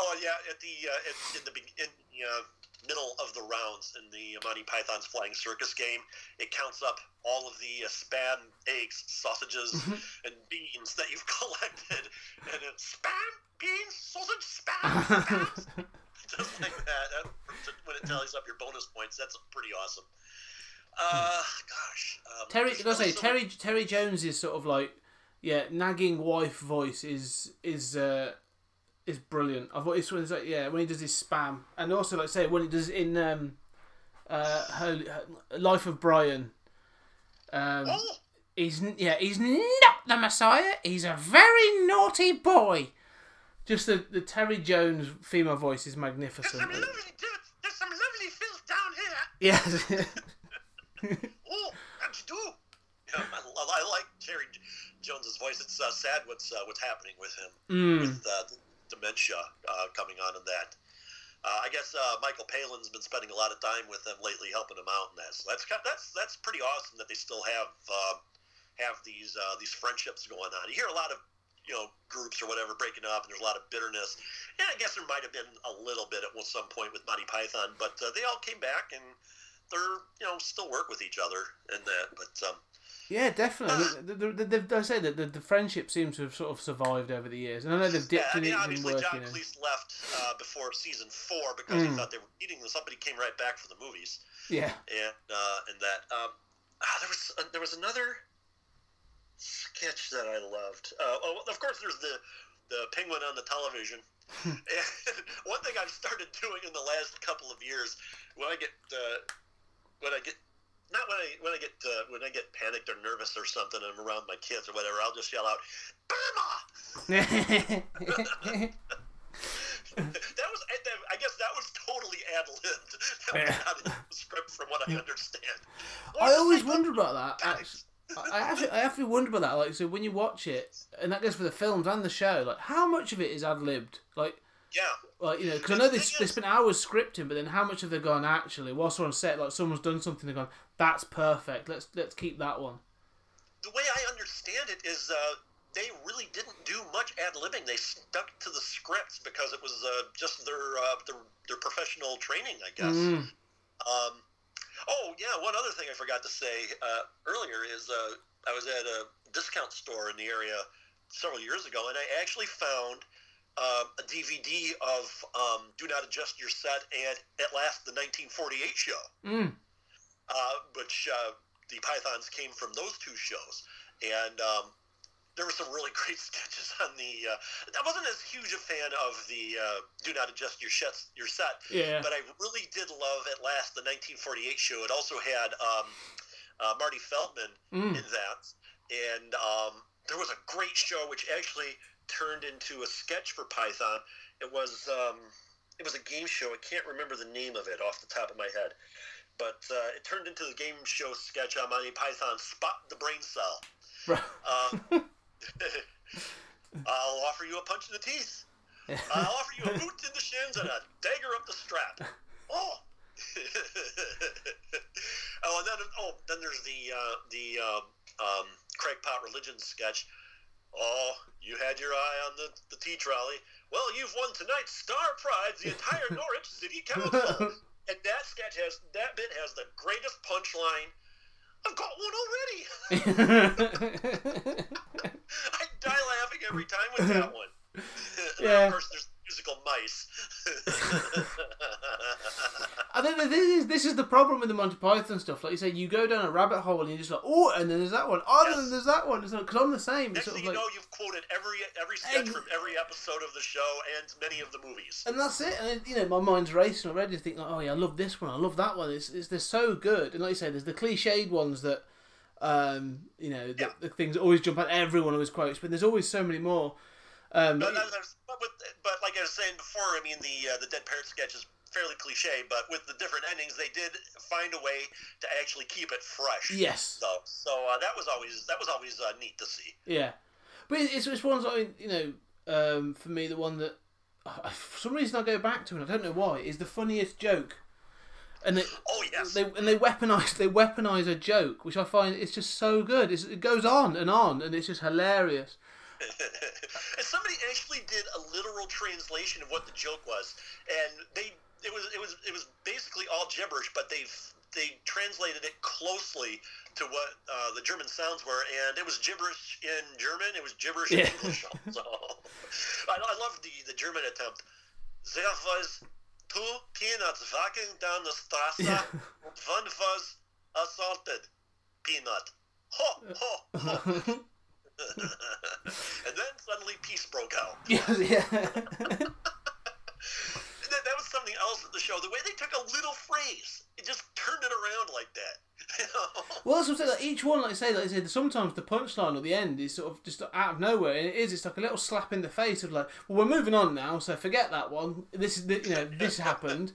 oh yeah, at the uh, at, in the in the uh, middle of the rounds in the Monty Python's Flying Circus game, it counts up all of the uh, spam, eggs, sausages, and beans that you've collected, and it's spam, beans, sausage, spam, spam, just like that. When it tallies up your bonus points, that's pretty awesome. Uh, gosh. Um, Terry, I say so Terry Terry Jones is sort of like yeah, nagging wife voice is is uh, is brilliant. I've always when it's like yeah when he does his spam and also like say when he does in um uh her, her Life of Brian. Um, he's yeah he's not the Messiah. He's a very naughty boy. Just the, the Terry Jones female voice is magnificent. there's some lovely. There's some lovely filth down here. Yeah. Oh, how'd you do? Yeah, I, I like Terry Jones's voice. It's uh, sad what's uh, what's happening with him mm. with uh, dementia uh, coming on in that. Uh, I guess uh, Michael Palin's been spending a lot of time with them lately, helping them out in that. So that's that's that's pretty awesome that they still have uh, have these uh, these friendships going on. You hear a lot of you know groups or whatever breaking up, and there's a lot of bitterness. And I guess there might have been a little bit at some point with Monty Python, but uh, they all came back and they're you know still work with each other and that. But um, Yeah, definitely. The, the, the, the, I say that the, the friendship seems to have sort of survived over the years, and I know they've yeah, dipped I in and obviously work. John You know. Cleese left uh, before season four because he Mm. thought they were eating. Somebody came right back for the movies. Yeah, and uh, and that um, ah, there was uh, there was another sketch that I loved. Uh, oh, of course, there's the the penguin on the television. and one thing I've started doing in the last couple of years, when I get uh, when I get not when I when I get uh, when I get panicked or nervous or something, and I'm around my kids or whatever, I'll just yell out, "Burma!" that was I guess that was totally ad libbed. That was not in the script, from what I understand. I always wonder about that. Actually, I actually, I actually wonder about that. Like, so when you watch it, and that goes for the films and the show, like, how much of it is ad libbed? Like, Yeah, like you know, because I know they, they spent hours scripting, but then how much have they gone actually? Whilst we're on set, like someone's done something, they've gone, "That's perfect. Let's let's keep that one." the way I understand it is uh, they really didn't do much ad libbing. They stuck to the scripts because it was uh, just their, uh, their their professional training, I guess. Mm. Um, oh yeah, one other thing I forgot to say uh, earlier is uh, I was at a discount store in the area several years ago, and I actually found um, a DVD of um, "Do Not Adjust Your Set" and at last the 1948 show, Mm. uh, which uh, the Pythons came from those two shows, and um, there were some really great sketches on the. Uh, I wasn't as huge a fan of the uh, "Do Not Adjust Your Set" your set, Yeah. but I really did love at last the 1948 show. It also had um, uh, Marty Feldman Mm. in that, and um, there was a great show which actually turned into a sketch for Python. It was um, it was a game show. I can't remember the name of it off the top of my head, but uh, it turned into the game show sketch on Monty Python. Spot the brain cell. Um, I'll offer you a punch in the teeth. I'll offer you a boot in the shins and a dagger up the strap. Oh. oh, and then oh, then there's the uh, the um, um, Crackpot religion sketch. Oh, you had your eye on the, the tea trolley. Well, you've won tonight's Star Prize, the entire Norwich City Council. and that sketch has that bit has the greatest punchline. I've got one already. I die laughing every time with that one. Yeah. of course, there's musical mice. I think that this is this is the problem with the Monty Python stuff. Like you say, you go down a rabbit hole and you're just like, oh, and then there's that one. Oh, Yes. then there's that one. Because I'm the same. Next sort thing you like, know, you've quoted every every sketch from every episode of the show and many of the movies. and that's it. And you know, my mind's racing already. to think like, oh yeah, I love this one. I love that one. It's, it's they're so good. And like you say, there's the cliched ones that, um, you know, the, Yeah. the things always jump out. Everyone always quotes, but there's always so many more. Um, But, but, but like I was saying before, I mean the uh, the dead parrot sketch is fairly cliche, but with the different endings, they did find a way to actually keep it fresh. yes. So so uh, that was always that was always uh, neat to see. Yeah, but it's it's ones I you know um, for me the one that for some reason I go back to and I don't know why is the funniest joke, and they Oh yes. they and they weaponize they weaponize a joke which I find it's just so good. It's, it goes on and on and it's just hilarious. And somebody actually did a literal translation of what the joke was, and they it was it was it was basically all gibberish, but they they translated it closely to what uh, the German sounds were, and it was gibberish in German, it was gibberish in English. Also, I, I love the the German attempt. There was two peanuts walking down the Strasse, Yeah. one was assaulted. Peanut. Ho ho ho. and then suddenly peace broke out. yeah, yeah. That, that was something else at the show. The way they took a little phrase, it just turned it around like that. Well, that's what I'm saying. Like each one, like I say, like I said, sometimes the punchline or the end is sort of just out of nowhere, and it is. It's like a little slap in the face of like, well, we're moving on now, so forget that one. This is, the, you know, this happened.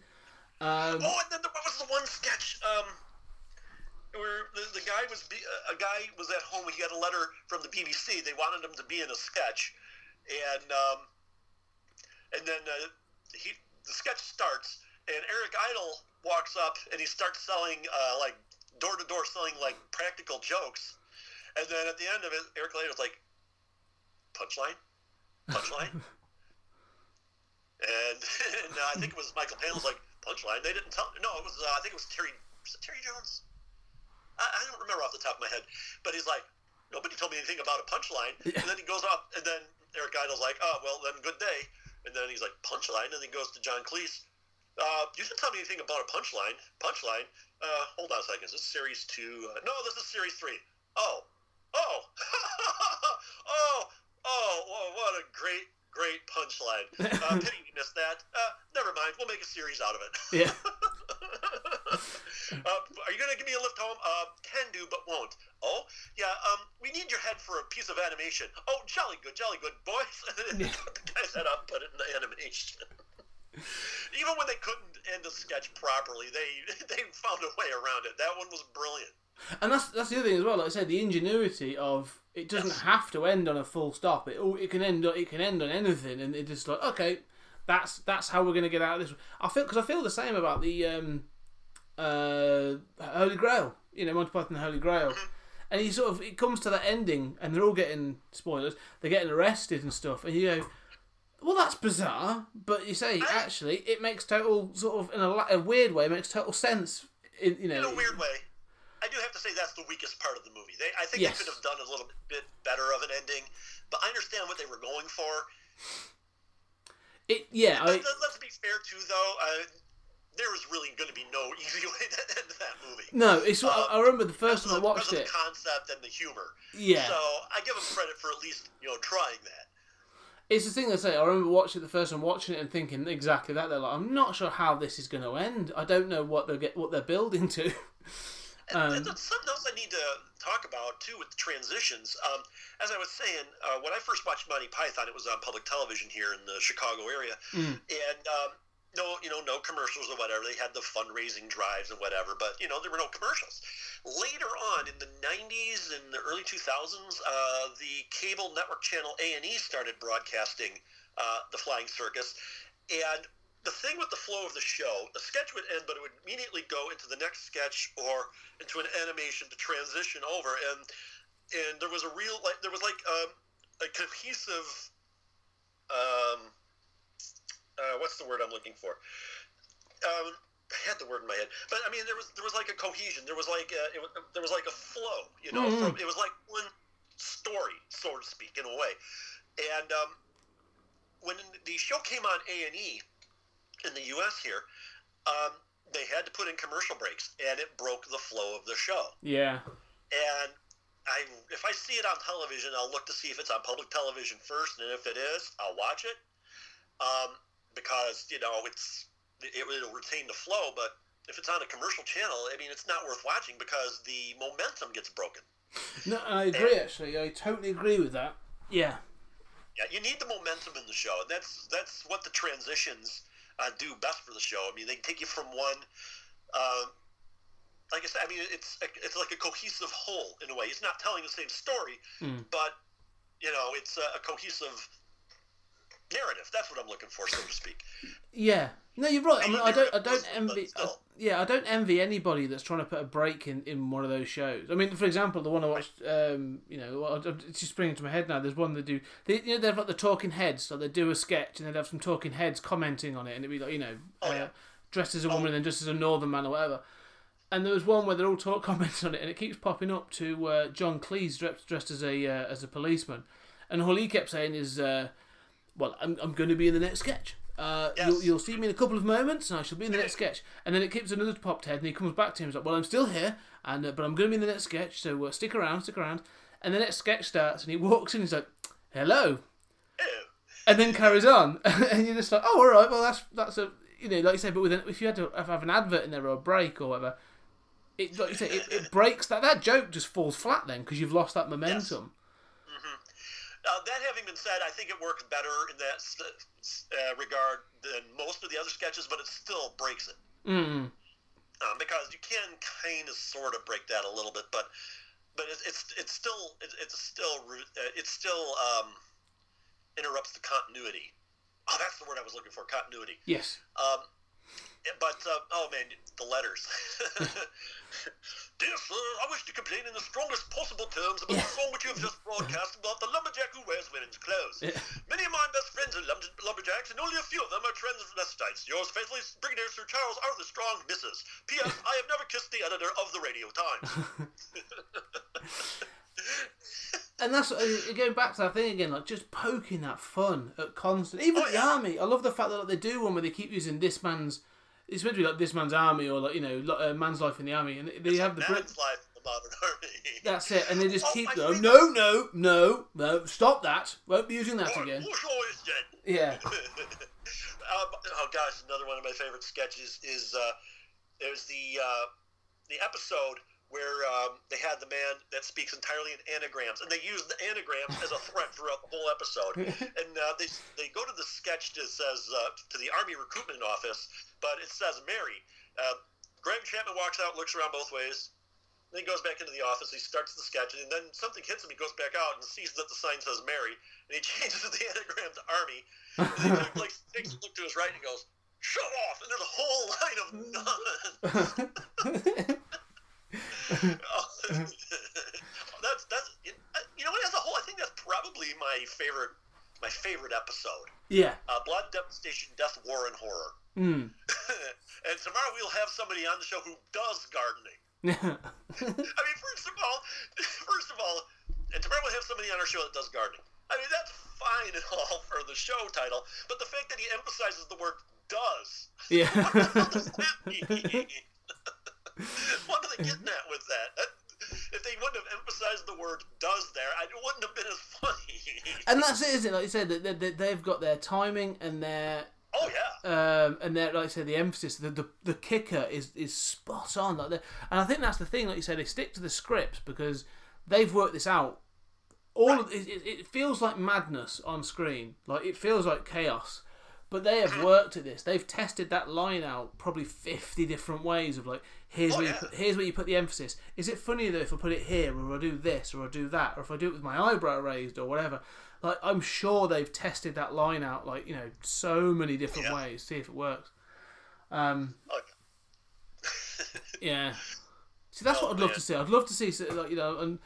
Um, Oh, and then the, what was the one sketch? Um, where the, the guy was be, a guy was at home. He got a letter from the BBC. They wanted him to be in a sketch, and um, and then uh, he the sketch starts, and Eric Idle walks up and he starts selling uh, like door to door selling like practical jokes, and then at the end of it, Eric Idle's like, punchline, punchline. And, and uh, I think it was Michael Palin was like punchline. They didn't tell. No, it was. Uh, I think it was Terry. Was it Terry Jones? I, I don't remember off the top of my head. But he's like, nobody told me anything about a punchline. Yeah. And then he goes off, and then Eric Idle's like, oh well, then good day. And then he's like punchline, and then he goes to John Cleese. Uh, you didn't tell me anything about a punchline. Punchline. Uh, hold on a second. Is this series two? Uh, no, this is series three. Oh, oh, oh, oh! What a great, great punchline. Uh, pity you missed that. Uh, never mind. We'll make a series out of it. yeah. uh, are you going to give me a lift home? Uh, can do, but won't. Oh, yeah. Um, we need your head for a piece of animation. Oh, jolly good, jolly good, boys. And then cut the guy's head up, put it in the animation. Even when they couldn't end a sketch properly, they they found a way around it. That one was brilliant. And that's that's the other thing as well. Like I said, the ingenuity of it doesn't Yes. have to end on a full stop. It it can end on- it can end on anything, and it just like okay, that's that's how we're gonna get out of this. I feel because I feel the same about the um, uh, Holy Grail. You know, Monty Python and the Holy Grail. And he sort of it comes to that ending, and they're all getting spoilers. They're getting arrested and stuff, and you go, "Well, that's bizarre." But you say actually, it makes total sort of in a, a weird way, it makes total sense. In you know, In a weird way, I do have to say that's the weakest part of the movie. They, I think Yes. they could have done a little bit better of an ending, but I understand what they were going for. It yeah, I, Let- let- Let's be fair too, though. Uh, there was really going to be no easy way to end that movie. no, it's what I, remember the first time I watched it. the concept and the humor. Yeah, So I give them credit for at least you know trying that. it's the thing I say. I remember watching it the first time, watching it and thinking exactly that. They're like, I'm not sure how this is going to end. I don't know what they are get what they're building to. Um, and that's something else I need to talk about too with the transitions. Um, as I was saying, uh, when I first watched Monty Python, it was on public television here in the Chicago area, Mm. and um, no, you know, no commercials or whatever. They had the fundraising drives and whatever, but you know, there were no commercials. Later on, in the '90s and the early 2000s, uh, the cable network channel A and E started broadcasting uh, the Flying Circus, and the thing with the flow of the show, the sketch would end, but it would immediately go into the next sketch or into an animation to transition over, and and there was a real like there was like um, a cohesive, um, uh, what's the word I'm looking for? Um, I had the word in my head, but I mean there was there was like a cohesion. There was like a, it was, there was like a flow, you know. Mhm. From, it was like one story, so to speak, in a way. And um, when the show came on A and E in the U.S. here, um, they had to put in commercial breaks, and it broke the flow of the show. Yeah. And I, if I see it on television, I'll look to see if it's on public television first, and if it is, I'll watch it, um, because you know it's it, it'll retain the flow. But if it's on a commercial channel, I mean, it's not worth watching because the momentum gets broken. No, I agree. Actually, I totally agree with that. Yeah. Yeah, you need the momentum in the show, and that's that's what the transitions uh, do best for the show. I mean, they take you from one, uh, like I said, I mean, it's it's like a cohesive whole in a way. It's not telling the same story, Mm. but you know, it's a, a cohesive narrative. That's what I'm looking for, so to speak. Yeah. No, you're right. I mean, I don't. I don't envy. I, yeah, I don't envy anybody that's trying to put a break in, in one of those shows. I mean, for example, the one I watched. Um, you know, it's just springing to my head now. There's one they do. They, you know, they've got the talking heads. So they do a sketch and they'd have some talking heads commenting on it, and it'd be like, you know, Oh, uh, yeah. dressed as a woman and then dressed as a northern man or whatever. And there was one where they're all talk comments on it, and it keeps popping up to uh, John Cleese dressed, dressed as a uh, as a policeman, and all he kept saying is, uh, "Well, I'm, I'm going to be in the next sketch. Uh, Yes. you'll, you'll see me in a couple of moments, and I shall be in the next sketch." And then it keeps another popped head, and he comes back to him. He's like, "Well, I'm still here, and uh, but I'm going to be in the next sketch, so uh, stick around, stick around." And the next sketch starts, and he walks in. He's like, "Hello," and then carries on, and you're just like, "Oh, all right. Well, that's that's a you know, like you say, but with an, if you had to have an advert in there or a break or whatever." It, like you say, it, it breaks that that joke just falls flat then because you've lost that momentum. Uh, that having been said, I think it works better in that uh, regard than most of the other sketches, but it still breaks it. Mm. um, because you can kind of sort of break that a little bit, but but it's it's, it's still it's, it's still uh, it still um, interrupts the continuity. Oh, that's the word I was looking for, continuity. Yes. Um, but uh, oh man, the letters. Dear sir, I wish to complain in the strongest possible terms about the song which you have just broadcast about the lumberjack who wears women's clothes. Yeah. Many of my best friends are lumber- lumberjacks, and only a few of them are transvestites. Yours faithfully, Brigadier Sir Charles Arthur the Strong, Mrs. P.S. I have never kissed the editor of the Radio Times. And that's going back to that thing again, like just poking that fun at constant. Even Oh, the yeah. army, I love the fact that like, they do one where they keep using this man's. It's meant to be like this man's army or like you know lo- uh, man's life in the army, and they have the Brit. Man's life in the modern army. That's it, and they just Oh, keep going. No, no, no, no! Stop that! Won't be using that Oh, again. Yeah. um, oh gosh, another one of my favorite sketches is uh, there's the uh, the episode where um, they had the man that speaks entirely in anagrams, and they use the anagrams as a threat throughout the whole episode. And uh, they they go to the sketch that says uh, to the army recruitment office, but it says Mary. Uh, Graham Chapman walks out, looks around both ways. Then he goes back into the office. He starts the sketch, and then something hits him. He goes back out and sees that the sign says Mary, and he changes the anagram to Army. And he like takes a look to his right and goes, "Shut off!" And there's a whole line of none. That's that's you know as a whole, I think that's probably my favorite my favorite episode. yeah. Uh, Blood, devastation, death, war, and horror. Mm. and tomorrow we'll have somebody on the show who does gardening. I mean, first of all, first of all, and tomorrow we'll have somebody on our show that does gardening. I mean, that's fine and all for the show title, but the fact that he emphasizes the word "does," yeah. what does that mean? what are they getting at with that? that? If they wouldn't have emphasized the word "does" there, I- it wouldn't have been as funny. and that's it, isn't it? Like you said, that they, they, they've got their timing and their oh yeah, um, and like I said, the emphasis, the, the the kicker is is spot on. Like, and I think that's the thing. Like you said, they stick to the scripts because they've worked this out. All of, it, it it feels like madness on screen. Like it feels like chaos. But they have worked at this. They've tested that line out probably fifty different ways of like here's Oh, where you put, here's where you put the emphasis. Is it funny though if I put it here or I do this or I do that or if I do it with my eyebrow raised or whatever? Like I'm sure they've tested that line out like you know so many different Yeah. ways see if it works. Um, Look, yeah. See, that's Oh, what I'd love man. to see. I'd love to see, like you know, and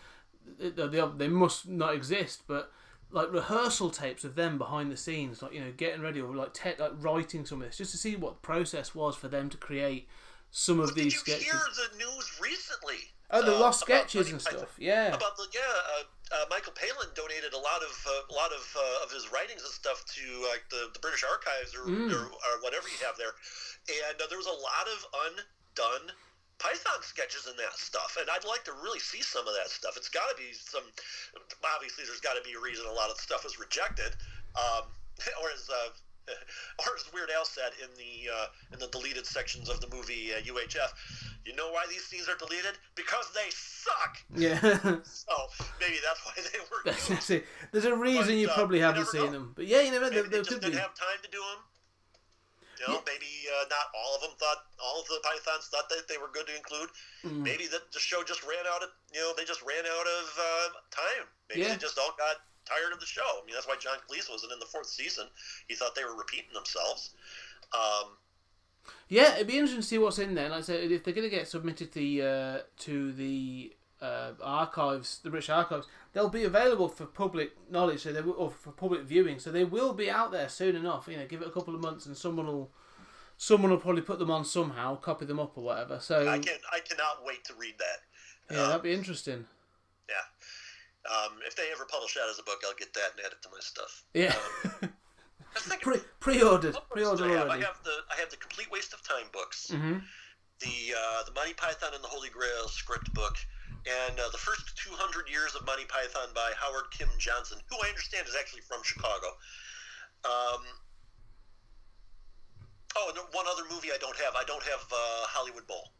they, they, they must not exist, but like rehearsal tapes of them behind the scenes, like you know, getting ready or like te- like writing some of this, just to see what the process was for them to create some of did these you sketches. hear the news recently? Oh, the uh, lost sketches and stuff. Yeah. About the yeah, uh, uh, Michael Palin donated a lot of uh, a lot of uh, of his writings and stuff to like the, the British Archives or, Mm. or, or whatever you have there, and uh, there was a lot of undone Python sketches and that stuff, and I'd like to really see some of that stuff. It's got to be some. Obviously, there's got to be a reason a lot of stuff was rejected, um, or as. Uh, or as Weird Al said in the uh, in the deleted sections of the movie uh, UHF, you know why these scenes are deleted? Because they suck. Yeah. So maybe that's why they were. used. That's it. There's a reason But, you uh, probably you haven't seen know. them, but yeah, you never. Maybe there they just could be. didn't have time to do them. You know, maybe uh, not all of them thought all of the pythons thought that they were good to include. Mm. Maybe that the show just ran out of you know they just ran out of uh, time. Maybe Yeah. they just all got tired of the show. I mean that's why John Cleese wasn't in the fourth season. He thought they were repeating themselves. Um, Yeah, it'd be interesting to see what's in there. Like I said, if they're going to get submitted the uh, to the uh, archives, the British archives, they'll be available for public knowledge, so they will, or for public viewing. So they will be out there soon enough. You know, give it a couple of months, and someone will someone will probably put them on somehow, copy them up or whatever. So I can I cannot wait to read that. yeah, Um, that'd be interesting. yeah. Um, if they ever publish that as a book, I'll get that and add it to my stuff. Yeah, thinking, pre pre-ordered, pre-ordered I have? already. I have the I have the complete waste of time books. hmm the uh, the Monty Python and the Holy Grail script book, and uh, the first 200 years of Monty Python by Howard Kim Johnson, who I understand is actually from Chicago. Um, oh, and one other movie I don't have. I don't have uh, Hollywood Bowl.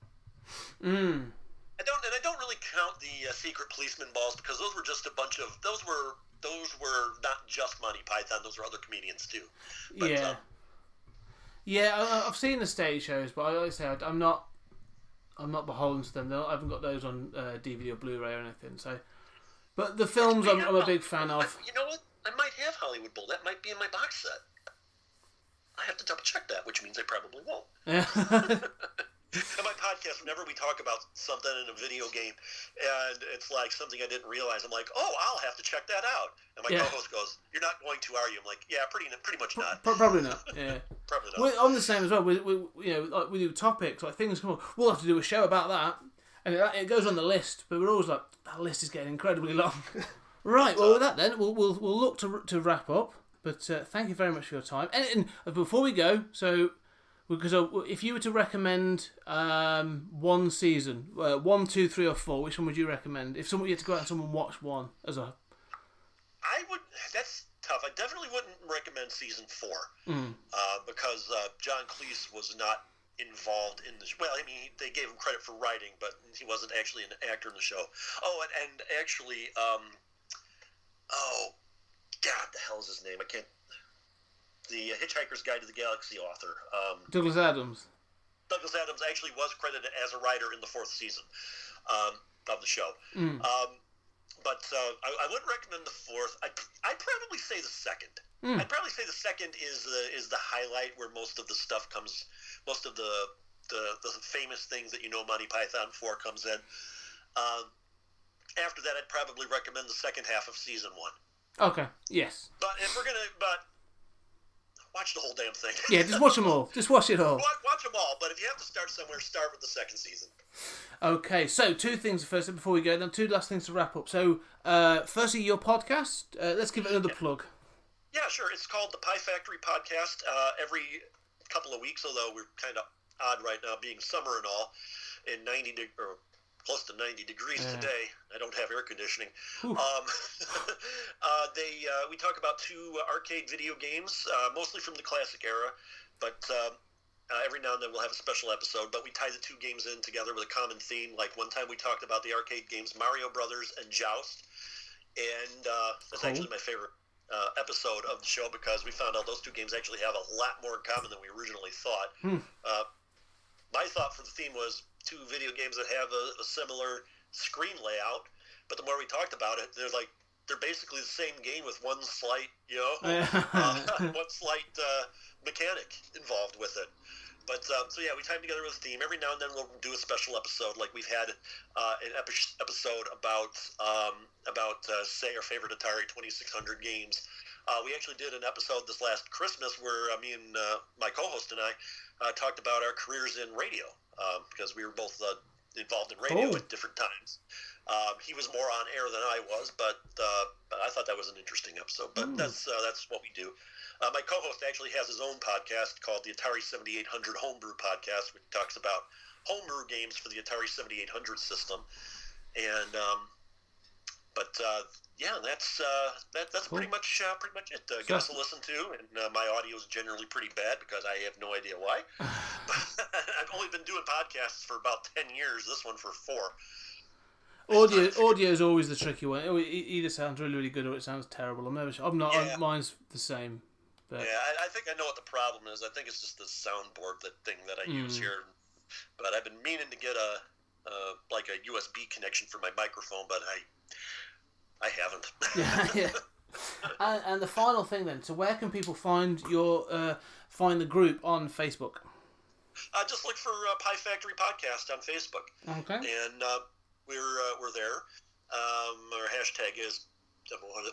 Mm. I don't, and I don't really count the uh, Secret Policeman balls because those were just a bunch of those were those were not just Monty Python. Those were other comedians too. But, yeah. um, Yeah, I, I've seen the stage shows, but I always say I'm not. I'm not beholden to them. I haven't got those on uh, DVD or Blu-ray or anything. So, but the films I'm, I'm a big fan of. I- you know what? I might have Hollywood Bowl. That might be in my box set. I have to double check that, which means I probably won't. Yeah. On my podcast, whenever we talk about something in a video game, and it's like something I didn't realize, I'm like, "Oh, I'll have to check that out." And my Yeah. co-host goes, "You're not going to, are you?" I'm like, "Yeah, pretty, pretty much not. Pro- Probably not. Yeah. Probably not." We're on the same as well. We, we you know like we do topics like things come up. We'll have to do a show about that, and it, it goes on the list. But we're always like that list is getting incredibly long. right. Well, with that then we'll we'll, we'll look to to wrap up. But uh, thank you very much for your time. And, and before we go, so because uh, if you were to recommend um, one season, uh, one, two, three, or four, which one would you recommend? If someone you had to go out and someone watch one as a I would. That's tough. I definitely wouldn't recommend season four Mm. uh, because uh, John Cleese was not involved in the. sh- Well, I mean, they gave him credit for writing, but he wasn't actually an actor in the show. Oh, and, and actually, um, oh, God, the hell is his name? I can't. The Hitchhiker's Guide to the Galaxy author. Um, Douglas Adams. Douglas Adams actually was credited as a writer in the fourth season um, of the show. Mm. Um, but uh, I, I wouldn't recommend the fourth. I'd, I'd probably say the second. Mm. I'd probably say the second is the is the highlight where most of the stuff comes, most of the the, the famous things that you know Monty Python for comes in. Um, after that, I'd probably recommend the second half of season one. Okay. Yes. But if we're gonna, but watch the whole damn thing. Yeah. Just watch them all. Just watch it all. watch, watch them all. But if you have to start somewhere, start with the second season. Okay, so two things first before we go. Then two last things to wrap up. So, uh, firstly, your podcast. Uh, let's give it another plug. Yeah, sure. It's called the Pie Factory Podcast. Uh, every couple of weeks, although we're kind of odd right now, being summer and all, in 90 de- or close to 90 degrees Yeah. today. I don't have air conditioning. Um, uh, they uh, we talk about two arcade video games, uh, mostly from the classic era, but um, uh, every now and then we'll have a special episode. But we tie the two games in together with a common theme. Like one time we talked about the arcade games Mario Brothers and Joust, and uh, that's Cool. actually my favorite. Uh, episode of the show because we found out those two games actually have a lot more in common than we originally thought. Hmm. Uh, my thought for the theme was two video games that have a, a similar screen layout, but the more we talked about it, they're like they're basically the same game with one slight, you know, uh, one slight uh, mechanic involved with it. But um, so yeah, we time together with a theme. Every now and then we'll do a special episode, like we've had uh, an epi- episode about um, about uh, say our favorite Atari 2600 games. Uh, we actually did an episode this last Christmas where uh, me and uh, my co-host and I uh, talked about our careers in radio um, because we were both uh, involved in radio Cool. at different times. Um, he was more on air than I was, but uh, but I thought that was an interesting episode. But Hmm. that's uh, that's what we do. Uh, my co-host actually has his own podcast called the Atari 7800 Homebrew Podcast, which talks about homebrew games for the Atari 7800 system. And um, but uh, yeah, that's uh, that, that's Cool. pretty much uh, pretty much it. Uh, give us a listen to, and uh, my audio is generally pretty bad because I have no idea why. I've only been doing podcasts for about ten years. This one for four. audio audio is always the tricky one. It e- either sounds really really good or it sounds terrible. I'm never. Sure. I'm not. Yeah. mine's the same. But Yeah, I, I think I know what the problem is. I think it's just the soundboard that thing that I use Mm. here. But I've been meaning to get a uh, like a USB connection for my microphone, but I I haven't. yeah, yeah. And, and the final thing then. So where can people find your uh, find the group on Facebook? uh, just look for uh, Pie Factory Podcast on Facebook, Okay. and uh, we're uh, we're there. Um, our hashtag is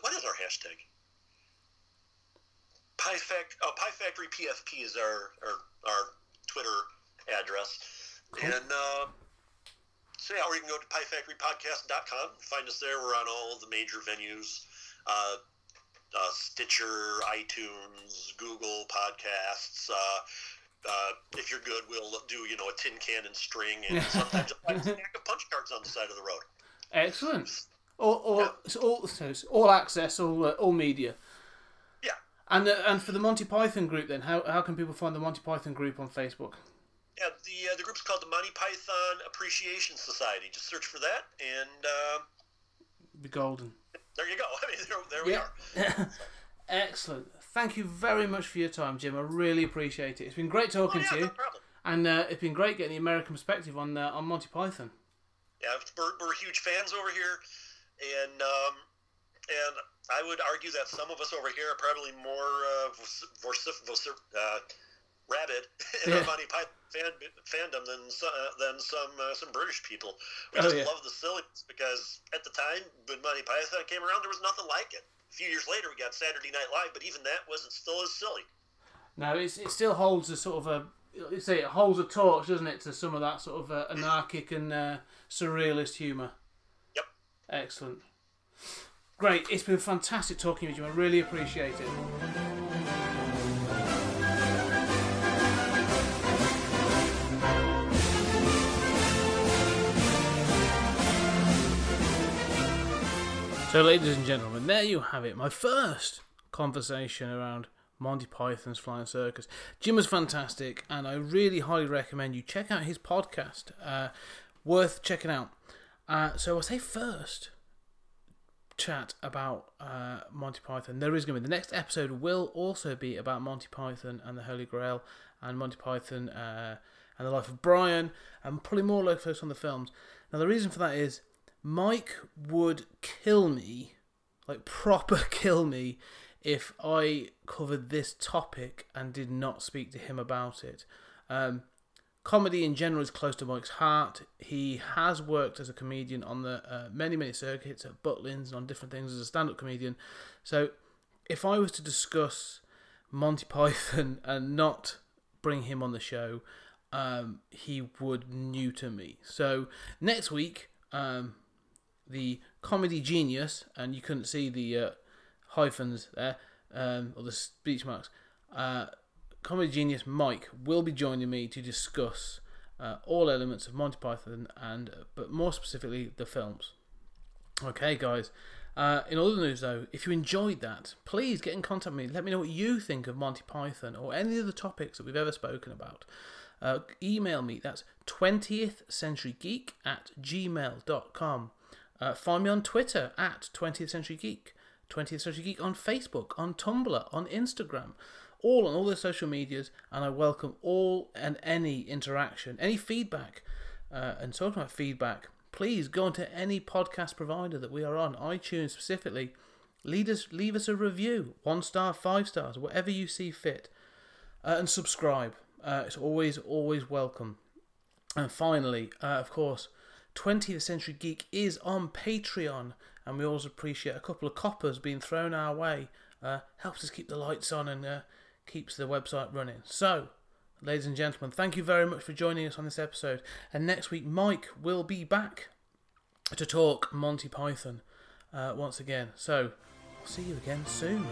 what is- our hashtag? Pie Fact oh Pie Factory PFP is our our, our Twitter address, Cool. and uh, so yeah, or you can go to piefactorypodcast.com. Find us there. We're on all the major venues. Uh, uh, Stitcher, iTunes, Google Podcasts. Uh, uh, if you're good, we'll do you know a tin can and string, and sometimes a stack of punch cards on the side of the road. Excellent. All, all, it's all, so all access, all, uh, all media. Yeah. And uh, and for the Monty Python group, then how, how can people find the Monty Python group on Facebook? Yeah, the uh, the group's called the Monty Python Appreciation Society. Just search for that, and uh, Be golden. there you go. I mean, there, there we Yeah. are. Excellent. Thank you very much for your time, Jim. I really appreciate it. It's been great Oh talking yeah, to no you, problem. and uh, it's been great getting the American perspective on uh, on Monty Python. Yeah, we're, we're huge fans over here, and um, and I would argue that some of us over here are probably more uh, vocif- vocif- uh, rabid in Yeah. our Monty Python fan, fandom than some, uh, than some uh, some British people. We Oh, just yeah. love the silliness because at the time when Monty Python came around, there was nothing like it. A few years later, we got Saturday Night Live, but even that wasn't still as silly. No, it's, it still holds a sort of a you say it holds a torch, doesn't it, to some of that sort of uh, anarchic and uh, surrealist humour. Yep. Excellent. Great. It's been fantastic talking with you. I really appreciate it. So, ladies and gentlemen, there you have it. My first conversation around Monty Python's Flying Circus. Jim was fantastic, and I really highly recommend you check out his podcast. Uh, worth checking out. Uh, so, I'll say first chat about uh, Monty Python. There is going to be the next episode will also be about Monty Python and the Holy Grail and Monty Python uh, and the life of Brian and probably more focus on the films. Now the reason for that is Mike would kill me, like proper kill me, if I covered this topic and did not speak to him about it. Um, comedy in general is close to Mike's heart. He has worked as a comedian on the uh, many, many circuits at Butlins and on different things as a stand up comedian. So, if I was to discuss Monty Python and not bring him on the show, um, he would neuter me. So, next week, um, the comedy genius, and you couldn't see the uh, hyphens there, um, or the speech marks. Uh, comedy genius Mike will be joining me to discuss uh, all elements of Monty Python and, but more specifically, the films. Okay, guys. Uh, in other news, though, if you enjoyed that, please get in contact with me. Let me know what you think of Monty Python or any of the topics that we've ever spoken about. Uh, email me. That's 20th Century Geek at gmail.com. Uh, find me on Twitter at 20th Century Geek. 20th Century Geek on Facebook, on Tumblr, on Instagram, all on all the social medias, and I welcome all and any interaction, any feedback. Uh, and talking about feedback, please go onto any podcast provider that we are on, iTunes specifically. Lead us, leave us a review, one star, five stars, whatever you see fit, uh, and subscribe. Uh, it's always, always welcome. And finally, uh, of course, 20th Century Geek is on Patreon, and we always appreciate a couple of coppers being thrown our way. Uh, helps us keep the lights on and uh, keeps the website running. So, ladies and gentlemen, thank you very much for joining us on this episode. And next week, Mike will be back to talk Monty Python uh, once again. So, I'll see you again soon.